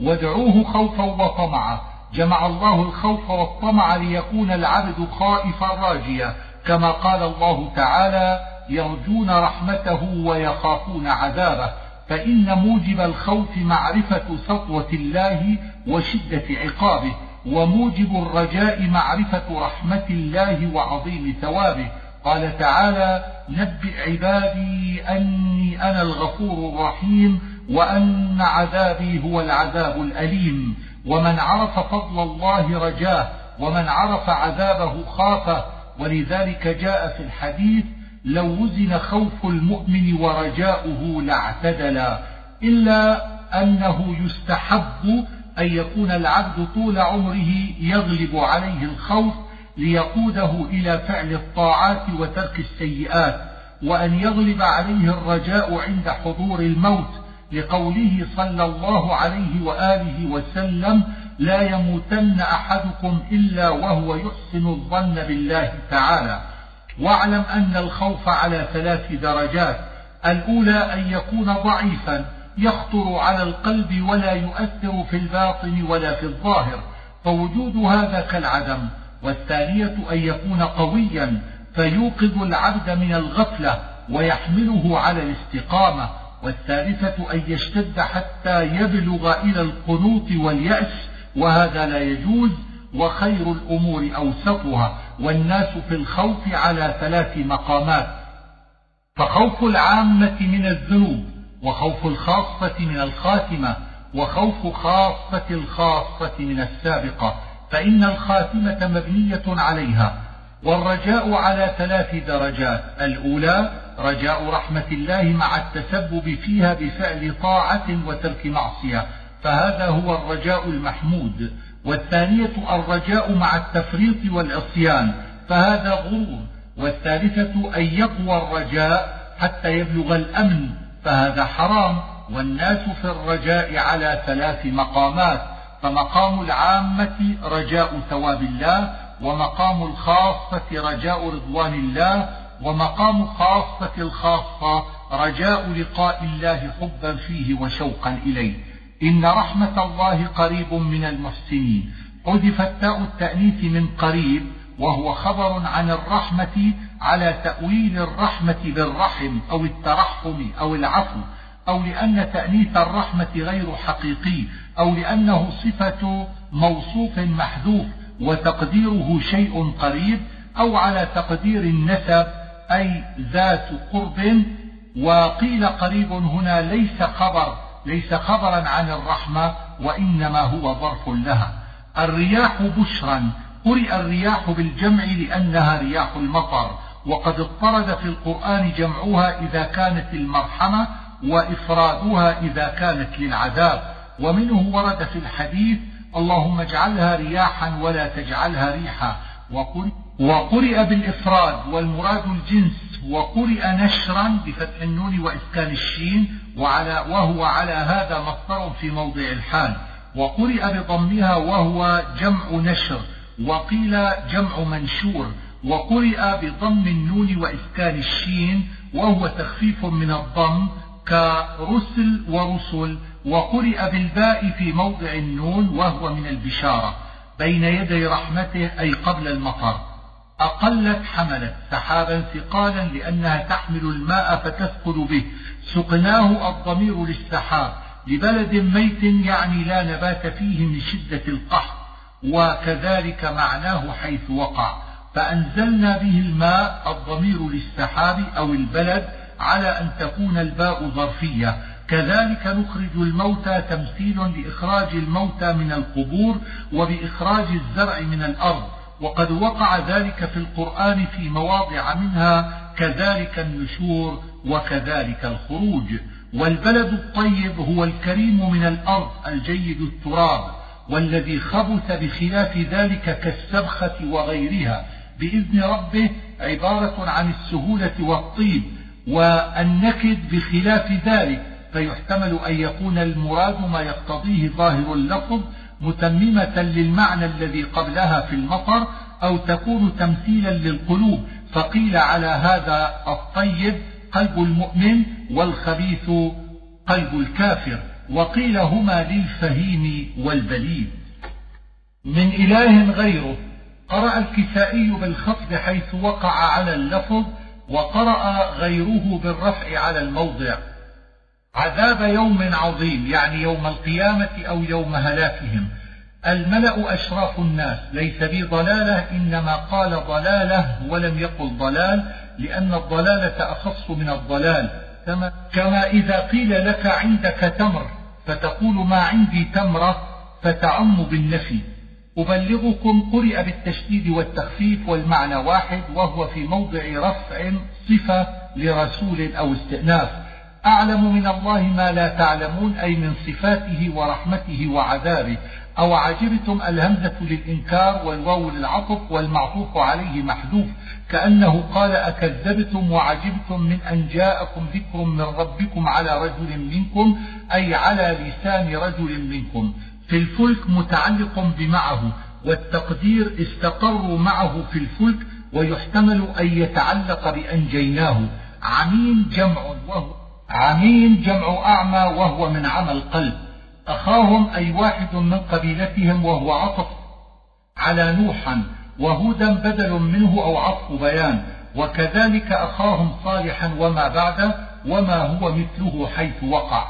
وادعوه خوفا وطمعا. جمع الله الخوف والطمع ليكون العبد خائفا راجيا كما قال الله تعالى يرجون رحمته ويخافون عذابه فإن موجب الخوف معرفة سطوة الله وشدة عقابه وموجب الرجاء معرفة رحمة الله وعظيم ثوابه. قال تعالى نبئ عبادي أني أنا الغفور الرحيم وأن عذابي هو العذاب الأليم ومن عرف فضل الله رجاه ومن عرف عذابه خافه. ولذلك جاء في الحديث لو وزن خوف المؤمن ورجاؤه لاعتدلا إلا أنه يستحب أن يكون العبد طول عمره يغلب عليه الخوف ليقوده إلى فعل الطاعات وترك السيئات وأن يغلب عليه الرجاء عند حضور الموت. لقوله صلى الله عليه وآله وسلم لا يموتن أحدكم إلا وهو يحسن الظن بالله تعالى. واعلم أن الخوف على ثلاث درجات. الأولى أن يكون ضعيفا يخطر على القلب ولا يؤثر في الباطن ولا في الظاهر فوجود هذا كالعدم. والثانية أن يكون قويا فيوقظ العبد من الغفلة ويحمله على الاستقامة. والثالثة أن يشتد حتى يبلغ إلى القنوط واليأس وهذا لا يجوز وخير الأمور أوسطها والناس في الخوف على ثلاث مقامات فخوف العامة من الذنوب وخوف الخاصة من الخاتمة وخوف خاصة الخاصة من السابقة فإن الخاتمة مبنية عليها. والرجاء على ثلاث درجات. الأولى رجاء رحمة الله مع التسبب فيها بفعل طاعة وترك معصية. فهذا هو الرجاء المحمود. والثانية الرجاء مع التفريط والعصيان. فهذا غرور. والثالثة أن يقوى الرجاء حتى يبلغ الأمن. فهذا حرام. والناس في الرجاء على ثلاث مقامات. فمقام العامة رجاء ثواب الله ومقام الخاصة رجاء رضوان الله ومقام خاصة الخاصة رجاء لقاء الله حبا فيه وشوقا إليه. إن رحمة الله قريب من المحسنين. حذفت تاء التأنيث من قريب وهو خبر عن الرحمة على تأويل الرحمة بالرحم أو الترحم أو العفو أو لأن تأنيث الرحمة غير حقيقي أو لأنه صفة موصوف محذوف وتقديره شيء قريب أو على تقدير النسب أي ذات قرب وقيل قريب هنا ليس خبر ليس خبرا عن الرحمة وإنما هو ظرف لها. الرياح بشرا قرئ الرياح بالجمع لأنها رياح المطر وقد اضطرد في القرآن جمعها إذا كانت المرحمة وإفرادها إذا كانت للعذاب. ومنه ورد في الحديث اللهم اجعلها رياحا ولا تجعلها ريحا. وقرئ, وقرئ بالإفراد والمراد الجنس. وقرئ نشرا بفتح النون وإسكان الشين. وعلى وهو على هذا مصدر في موضع الحال. وقرئ بضمها وهو جمع نشر. وقيل جمع منشور. وقرئ بضم النون وإسكان الشين. وهو تخفيف من الضم كرسل ورسل وقرئ بالباء في موضع النون وهو من البشارة بين يدي رحمته أي قبل المطر. أقلت حملت سحابا ثقالا لأنها تحمل الماء فتثقل به. سقناه الضمير للسحاب. لبلد ميت يعني لا نبات فيه من شدة القحط. وكذلك معناه حيث وقع. فأنزلنا به الماء الضمير للسحاب أو البلد على أن تكون الباء ظرفية. كذلك نخرج الموتى تمثيل لإخراج الموتى من القبور وبإخراج الزرع من الأرض. وقد وقع ذلك في القرآن في مواضع منها كذلك النشور وكذلك الخروج. والبلد الطيب هو الكريم من الأرض الجيد التراب والذي خبث بخلاف ذلك كالسبخة وغيرها. بإذن ربه عبارة عن السهولة والطيب والنكد بخلاف ذلك فيحتمل أن يكون المراد ما يقتضيه ظاهر اللفظ متممة للمعنى الذي قبلها في المطر أو تكون تمثيلا للقلوب فقيل على هذا الطيب قلب المؤمن والخبيث قلب الكافر وقيل هما للفهيم والبليد. من إله غيره قرأ الكسائي بالخفض حيث وقع على اللفظ وقرأ غيره بالرفع على الموضع. عذاب يوم عظيم يعني يوم القيامة أو يوم هلاكهم. الملأ أشراف الناس ليس بي ضلالة إنما قال ضلالة ولم يقل ضلال لأن الضلالة أخص من الضلال. كما إذا قيل لك عندك تمر فتقول ما عندي تمرة فتعم بالنفي. أبلغكم قرئ بالتشديد والتخفيف والمعنى واحد وهو في موضع رفع صفة لرسول أو استئناف. أعلم من الله ما لا تعلمون أي من صفاته ورحمته وعذابه. أو عجبتم الهمزة للإنكار والواو للعطف والمعطوف عليه محذوف كأنه قال أكذبتم وعجبتم من أن جاءكم ذكر من ربكم على رجل منكم أي على لسان رجل منكم. في الفلك متعلق بمعه والتقدير استقروا معه في الفلك ويحتمل أن يتعلق بأنجيناه. عمين جمع وهو عمين جمع أعمى وهو من عمى القلب. أخاهم أي واحد من قبيلتهم وهو عطف. على نوحا وهودا بدل منه أو عطف بيان. وكذلك أخاهم صالحا وما بعده وما هو مثله حيث وقع.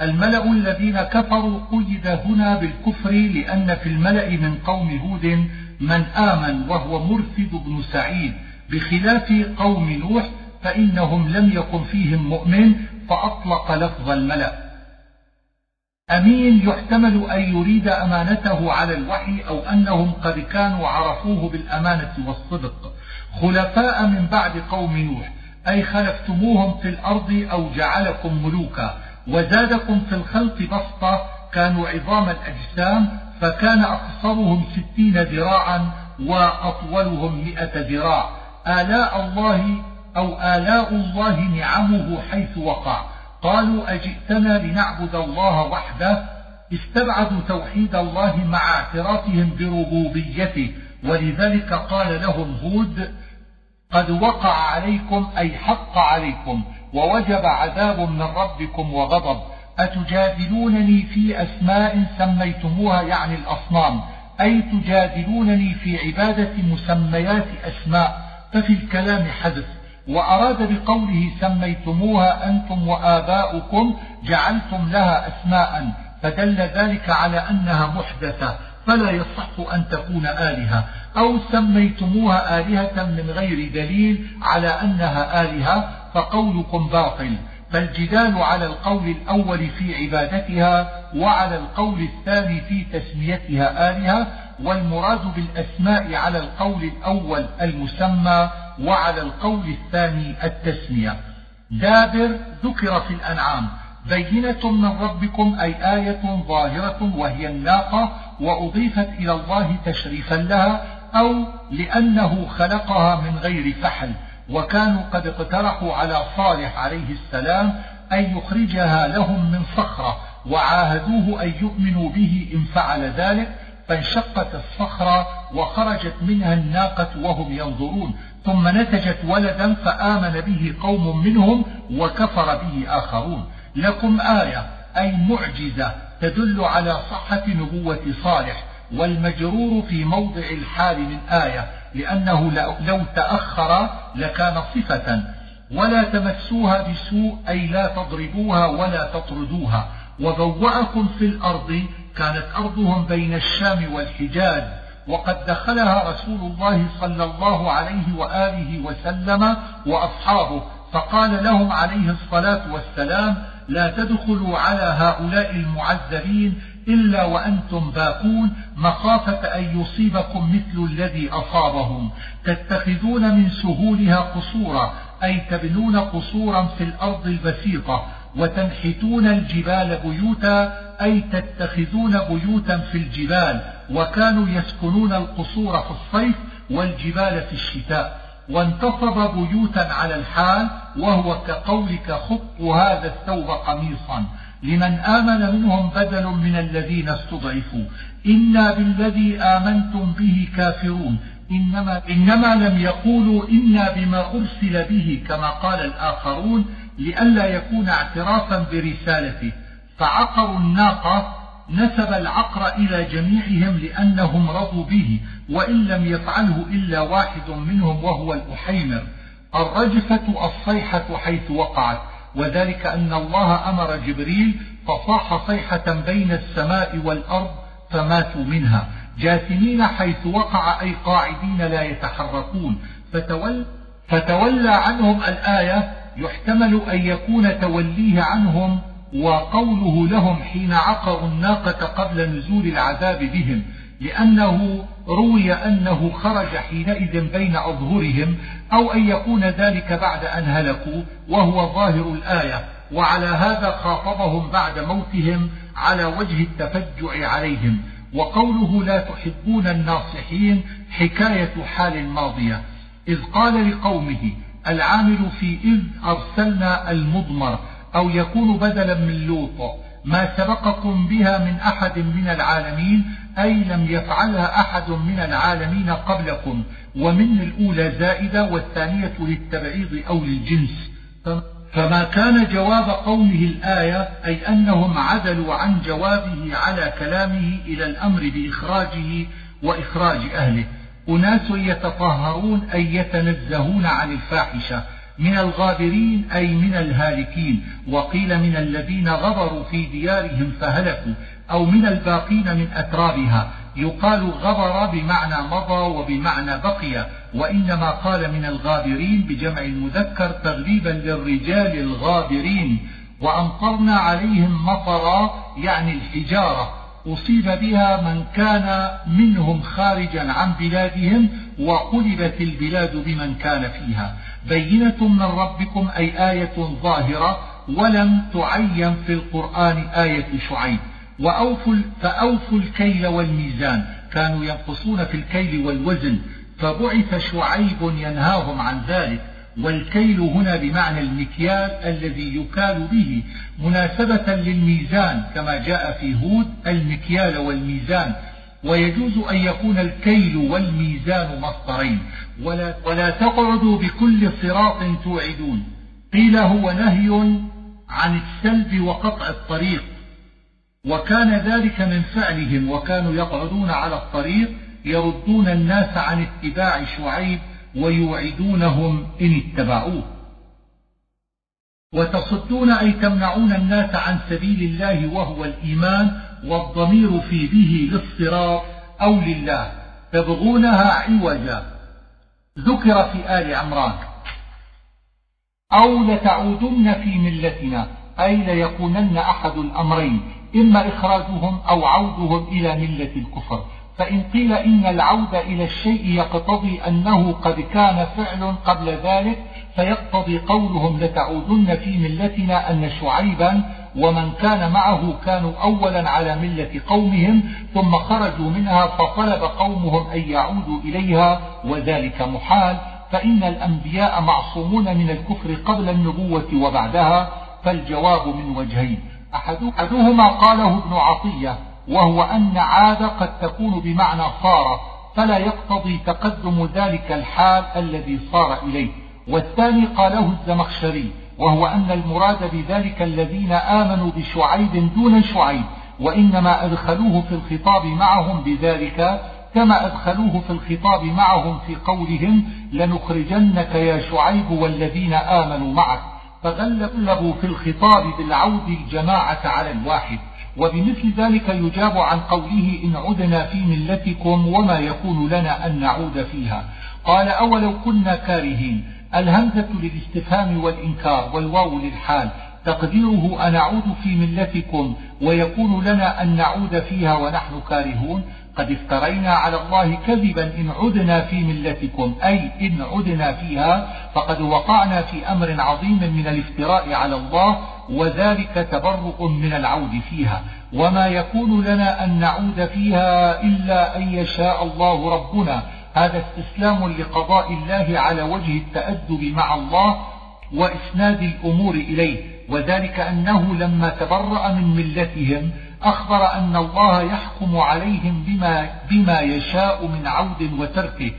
الملأ الذين كفروا قيد هنا بالكفر لأن في الملأ من قوم هود من آمن وهو مرثد بن سعيد. بخلاف قوم نوح فإنهم لم يكن فيهم مؤمن فأطلق لفظ الملأ. أمين يحتمل أن يريد أمانته على الوحي أو أنهم قد كانوا عرفوه بالأمانة والصدق. خلفاء من بعد قوم نوح أي خلفتموهم في الأرض أو جعلكم ملوكا وزادكم في الخلق بسطة كانوا عظام الأجسام فكان أقصرهم ستين ذراعا وأطولهم مئة ذراع. آلاء الله أو آلاء الله نعمه حيث وقع. قالوا أجئتنا لنعبد الله وحده؟ استبعدوا توحيد الله مع اعترافهم بربوبيته. ولذلك قال لهم هود قد وقع عليكم أي حق عليكم ووجب عذاب من ربكم وغضب. أتجادلونني في أسماء سميتموها يعني الأصنام؟ أي تجادلونني في عبادة مسميات أسماء؟ ففي الكلام حذف. وأراد بقوله سميتموها أنتم وآباؤكم جعلتم لها أسماء فدل ذلك على أنها محدثة فلا يصح أن تكون آلهة. أو سميتموها آلهة من غير دليل على أنها آلهة فقولكم باطل. فالجدال على القول الأول في عبادتها وعلى القول الثاني في تسميتها آلهة والمراد بالأسماء على القول الأول المسمى وعلى القول الثاني التسمية. دابر ذكر في الأنعام بينة من ربكم أي آية ظاهرة وهي الناقة وأضيفت إلى الله تشريفا لها أو لأنه خلقها من غير فحل وكانوا قد اقترحوا على صالح عليه السلام أن يخرجها لهم من صخرة وعاهدوه أن يؤمنوا به إن فعل ذلك فانشقت الصخرة وخرجت منها الناقة وهم ينظرون. ثم نتجت ولدا فآمن به قوم منهم وكفر به آخرون. لكم آية أي معجزة تدل على صحة نبوة صالح. والمجرور في موضع الحال من آية لأنه لو تأخر لكان صفة. ولا تمسوها بسوء أي لا تضربوها ولا تطردوها. وبوأكم في الأرض كانت أرضهم بين الشام والحجاز وقد دخلها رسول الله صلى الله عليه وآله وسلم وأصحابه فقال لهم عليه الصلاة والسلام لا تدخلوا على هؤلاء المعذبين إلا وأنتم باقون مخافة أن يصيبكم مثل الذي أصابهم. تتخذون من سهولها قصورا أي تبنون قصورا في الأرض البسيطة وتنحتون الجبال بيوتا أي تتخذون بيوتا في الجبال وكانوا يسكنون القصور في الصيف والجبال في الشتاء. وانتصب بيوتا على الحال وهو كقولك خط هذا الثوب قميصا. لمن آمن منهم بدل من الذين استضعفوا. إنا بالذي آمنتم به كافرون. إنما, إنما لم يقولوا إنا بما أرسل به كما قال الآخرون لئلا يكون اعترافا برسالته. فعقروا الناقة نسب العقر إلى جميعهم لأنهم رضوا به وإن لم يفعله إلا واحد منهم وهو الأحيمر. الرجفة الصيحة حيث وقعت وذلك أن الله أمر جبريل فصاح صيحة بين السماء والأرض فماتوا منها. جاثمين حيث وقع أي قاعدين لا يتحركون. فتول فتولى عنهم الآية يحتمل أن يكون توليه عنهم وقوله لهم حين عقروا الناقة قبل نزول العذاب بهم لأنه روي أنه خرج حينئذ بين أظهرهم أو أن يكون ذلك بعد أن هلكوا وهو ظاهر الآية. وعلى هذا خاطبهم بعد موتهم على وجه التفجع عليهم. وقوله لا تحبون الناصحين حكاية حال ماضية. إذ قال لقومه العامل في إذ أرسلنا المضمر أو يكون بدلا من لوط ما سبقكم بها من أحد من العالمين أي لم يفعلها أحد من العالمين قبلكم ومن الأولى زائدة والثانية للتبعيض أو للجنس. فما كان جواب قومه الآية أي أنهم عدلوا عن جوابه على كلامه إلى الأمر بإخراجه وإخراج أهله. أناس يتطهرون أي يتنزهون عن الفاحشة. من الغابرين أي من الهالكين وقيل من الذين غبروا في ديارهم فهلكوا أو من الباقين من أترابها. يقال غبر بمعنى مضى وبمعنى بقي وإنما قال من الغابرين بجمع المذكر تغليبا للرجال الغابرين. وأمطرنا عليهم مطرا يعني الحجارة. أصيب بها من كان منهم خارجا عن بلادهم وقلبت البلاد بمن كان فيها. بينة من ربكم أي آية ظاهرة ولم تعين في القرآن آية شعيب. وأوفوا فأوفوا الكيل والميزان. كانوا ينقصون في الكيل والوزن. فبعث شعيب ينهاهم عن ذلك. والكيل هنا بمعنى المكيال الذي يكال به. مناسبة للميزان كما جاء في هود المكيال والميزان. ويجوز أن يكون الكيل والميزان مصدرين. ولا, ولا تقعدوا بكل صراط توعدون. قيل هو نهي عن السلب وقطع الطريق. وكان ذلك من فعلهم وكانوا يقعدون على الطريق يردون الناس عن اتباع شعيب ويوعدونهم إن اتبعوه. وتصدون أي تمنعون الناس عن سبيل الله وهو الإيمان والضمير في به للصراط أو لله. تبغونها عوجا. ذكر في آل عمران. أو لتعودن في ملتنا أي ليكونن أحد الأمرين إما إخراجهم أو عودهم إلى ملة الكفر. فإن قيل إن العود إلى الشيء يقتضي أنه قد كان فعل قبل ذلك فيقتضي قولهم لتعودن في ملتنا أن شعيبا ومن كان معه كانوا أولا على ملة قومهم ثم خرجوا منها فطلب قومهم أن يعودوا إليها وذلك محال. فإن الأنبياء معصومون من الكفر قبل النبوة وبعدها فالجواب من وجهين. أحدهما قاله ابن عطية وهو أن عاد قد تكون بمعنى صار فلا يقتضي تقدم ذلك الحال الذي صار إليه. والثاني قاله الزمخشري وهو أن المراد بذلك الذين آمنوا بشعيب دون شعيب وإنما أدخلوه في الخطاب معهم بذلك كما أدخلوه في الخطاب معهم في قولهم لنخرجنك يا شعيب والذين آمنوا معك فغلبوا في الخطاب بالعود الجماعة على الواحد. وبمثل ذلك يجاب عن قوله إن عدنا في ملتكم وما يكون لنا أن نعود فيها قال أولو كنا كارهين الهمزة للاستفهام والإنكار والواو للحال. تقديره أنعود في ملتكم ويكون لنا أن نعود فيها ونحن كارهون. قد افترينا على الله كذبا إن عدنا في ملتكم أي إن عدنا فيها. فقد وقعنا في أمر عظيم من الافتراء على الله وذلك تبرؤ من العود فيها. وما يكون لنا أن نعود فيها إلا أن يشاء الله ربنا. هذا استسلام لقضاء الله على وجه التأدب مع الله وإسناد الأمور إليه وذلك أنه لما تبرأ من ملتهم أخبر أن الله يحكم عليهم بما, بما يشاء من عود وتركه.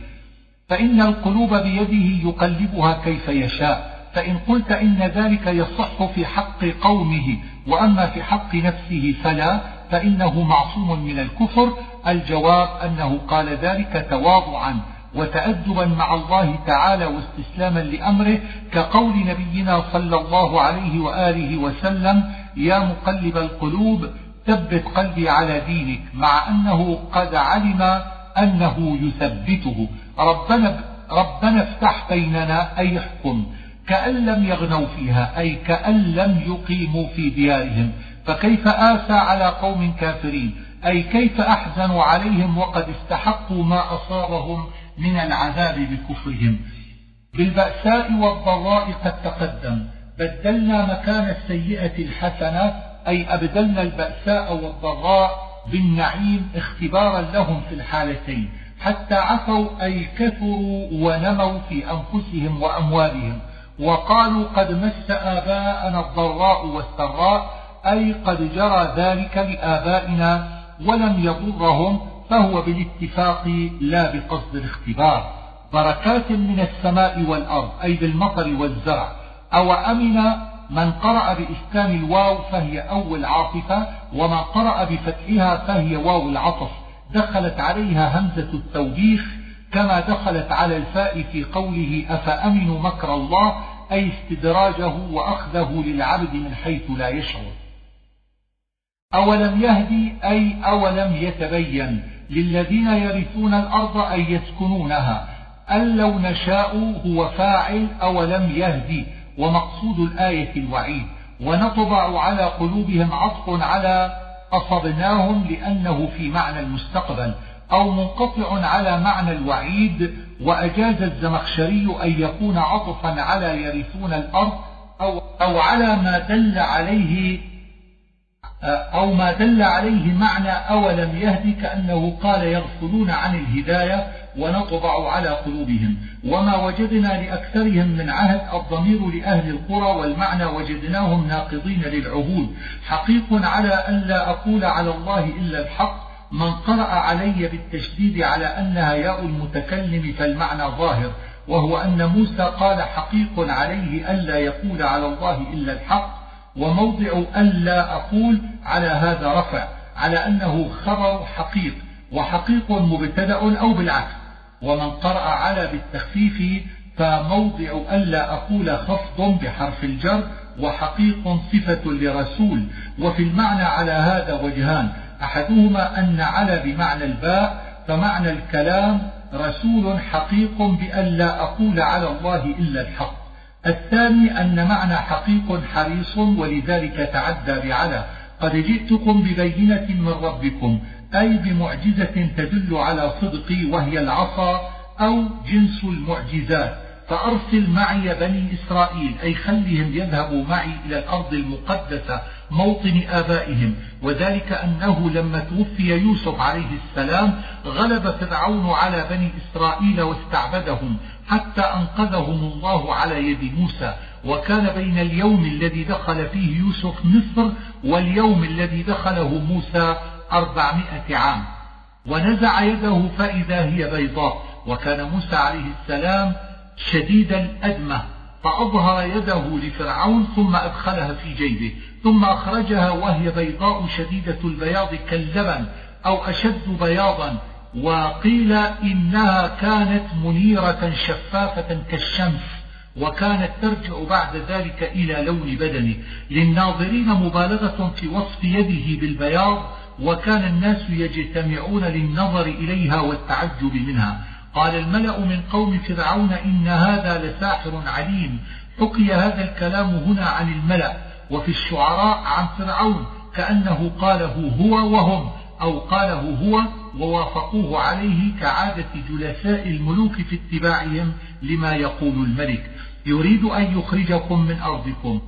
فإن القلوب بيده يقلبها كيف يشاء. فإن قلت إن ذلك يصح في حق قومه وأما في حق نفسه فلا فإنه معصوم من الكفر. الجواب أنه قال ذلك تواضعا وتأدبا مع الله تعالى واستسلاما لأمره كقول نبينا صلى الله عليه وآله وسلم يا مقلب القلوب ثبت قلبي على دينك. مع أنه قد علم أنه يثبته. ربنا, ربنا افتح بيننا أي احكم. كأن لم يغنوا فيها أي كأن لم يقيموا في ديارهم. فكيف آسى على قوم كافرين؟ أي كيف أحزنوا عليهم وقد استحقوا ما أصابهم من العذاب بكفرهم؟ بالبأساء والضراء قد تقدم. بدلنا مكان السيئة الحسنة أي أبدلنا البأساء والضراء بالنعيم اختبارا لهم في الحالتين حتى عفوا أي كثروا ونموا في أنفسهم وأموالهم. وقالوا قد مس آباءنا الضراء والسراء أي قد جرى ذلك لآبائنا ولم يضرهم فهو بالاتفاق لا بقصد الاختبار. بركات من السماء والأرض أي بالمطر والزرع. أو أمن من قرأ بإسكان الواو فهي أول عاطفة ومن قرأ بفتحها فهي واو العطف. دخلت عليها همزة التوبيخ كما دخلت على الفاء في قوله أفأمنوا مكر الله أي استدراجه وأخذه للعبد من حيث لا يشعر. أولم يهدي أي أولم يتبين للذين يرثون الأرض أن يسكنونها أن لو نشاء هو فاعل أولم يهدي ومقصود الآية الوعيد ونطبع على قلوبهم عطف على أصبناهم لأنه في معنى المستقبل أو منقطع على معنى الوعيد وأجاز الزمخشري أن يكون عطفا على يرثون الأرض أو, أو على ما دل عليه أو ما دل عليه معنى أولم يهدي كأنه قال يغفلون عن الهداية ونطبع على قلوبهم. وما وجدنا لأكثرهم من عهد الضمير لأهل القرى والمعنى وجدناهم ناقضين للعهود. حقيق على أن لا أقول على الله إلا الحق. من قرأ علي بالتشديد على أنها ياء المتكلم فالمعنى ظاهر. وهو أن موسى قال حقيق عليه ألا يقول على الله إلا الحق. وموضع ألا أقول على هذا رفع على أنه خبر حقيق وحقيق مبتدأ أو بالعكس. ومن قرأ على بالتخفيف فموضع ألا أقول خفض بحرف الجر وحقيق صفة لرسول. وفي المعنى على هذا وجهان أحدهما أن على بمعنى الباء فمعنى الكلام رسول حقيق بأن لا أقول على الله إلا الحق. الثاني أن معنى حقيق حريص ولذلك تعدى بعلى قد جئتكم ببينة من ربكم أي بمعجزة تدل على صدقي وهي العصا أو جنس المعجزات. فأرسل معي بني إسرائيل أي خلهم يذهبوا معي إلى الأرض المقدسة موطن آبائهم وذلك أنه لما توفي يوسف عليه السلام غلب فرعون على بني إسرائيل واستعبدهم حتى أنقذهم الله على يد موسى. وكان بين اليوم الذي دخل فيه يوسف مصر واليوم الذي دخله موسى أربعمائة عام. ونزع يده فإذا هي بيضاء. وكان موسى عليه السلام شديد الأدمة فأظهر يده لفرعون ثم أدخلها في جيبه. ثم أخرجها وهي بيضاء شديدة البياض كاللبن أو أشد بياضا وقيل إنها كانت منيرة شفافة كالشمس وكانت ترجع بعد ذلك إلى لون بدنه. للناظرين مبالغة في وصف يده بالبياض وكان الناس يجتمعون للنظر إليها والتعجب منها. قال الملأ من قوم فرعون إن هذا لساحر عليم. حكي هذا الكلام هنا عن الملأ. وفي الشعراء عن فرعون كأنه قاله هو وهم أو قاله هو ووافقوه عليه كعادة جلساء الملوك في اتباعهم لما يقول الملك. يريد أن يخرجكم من أرضكم.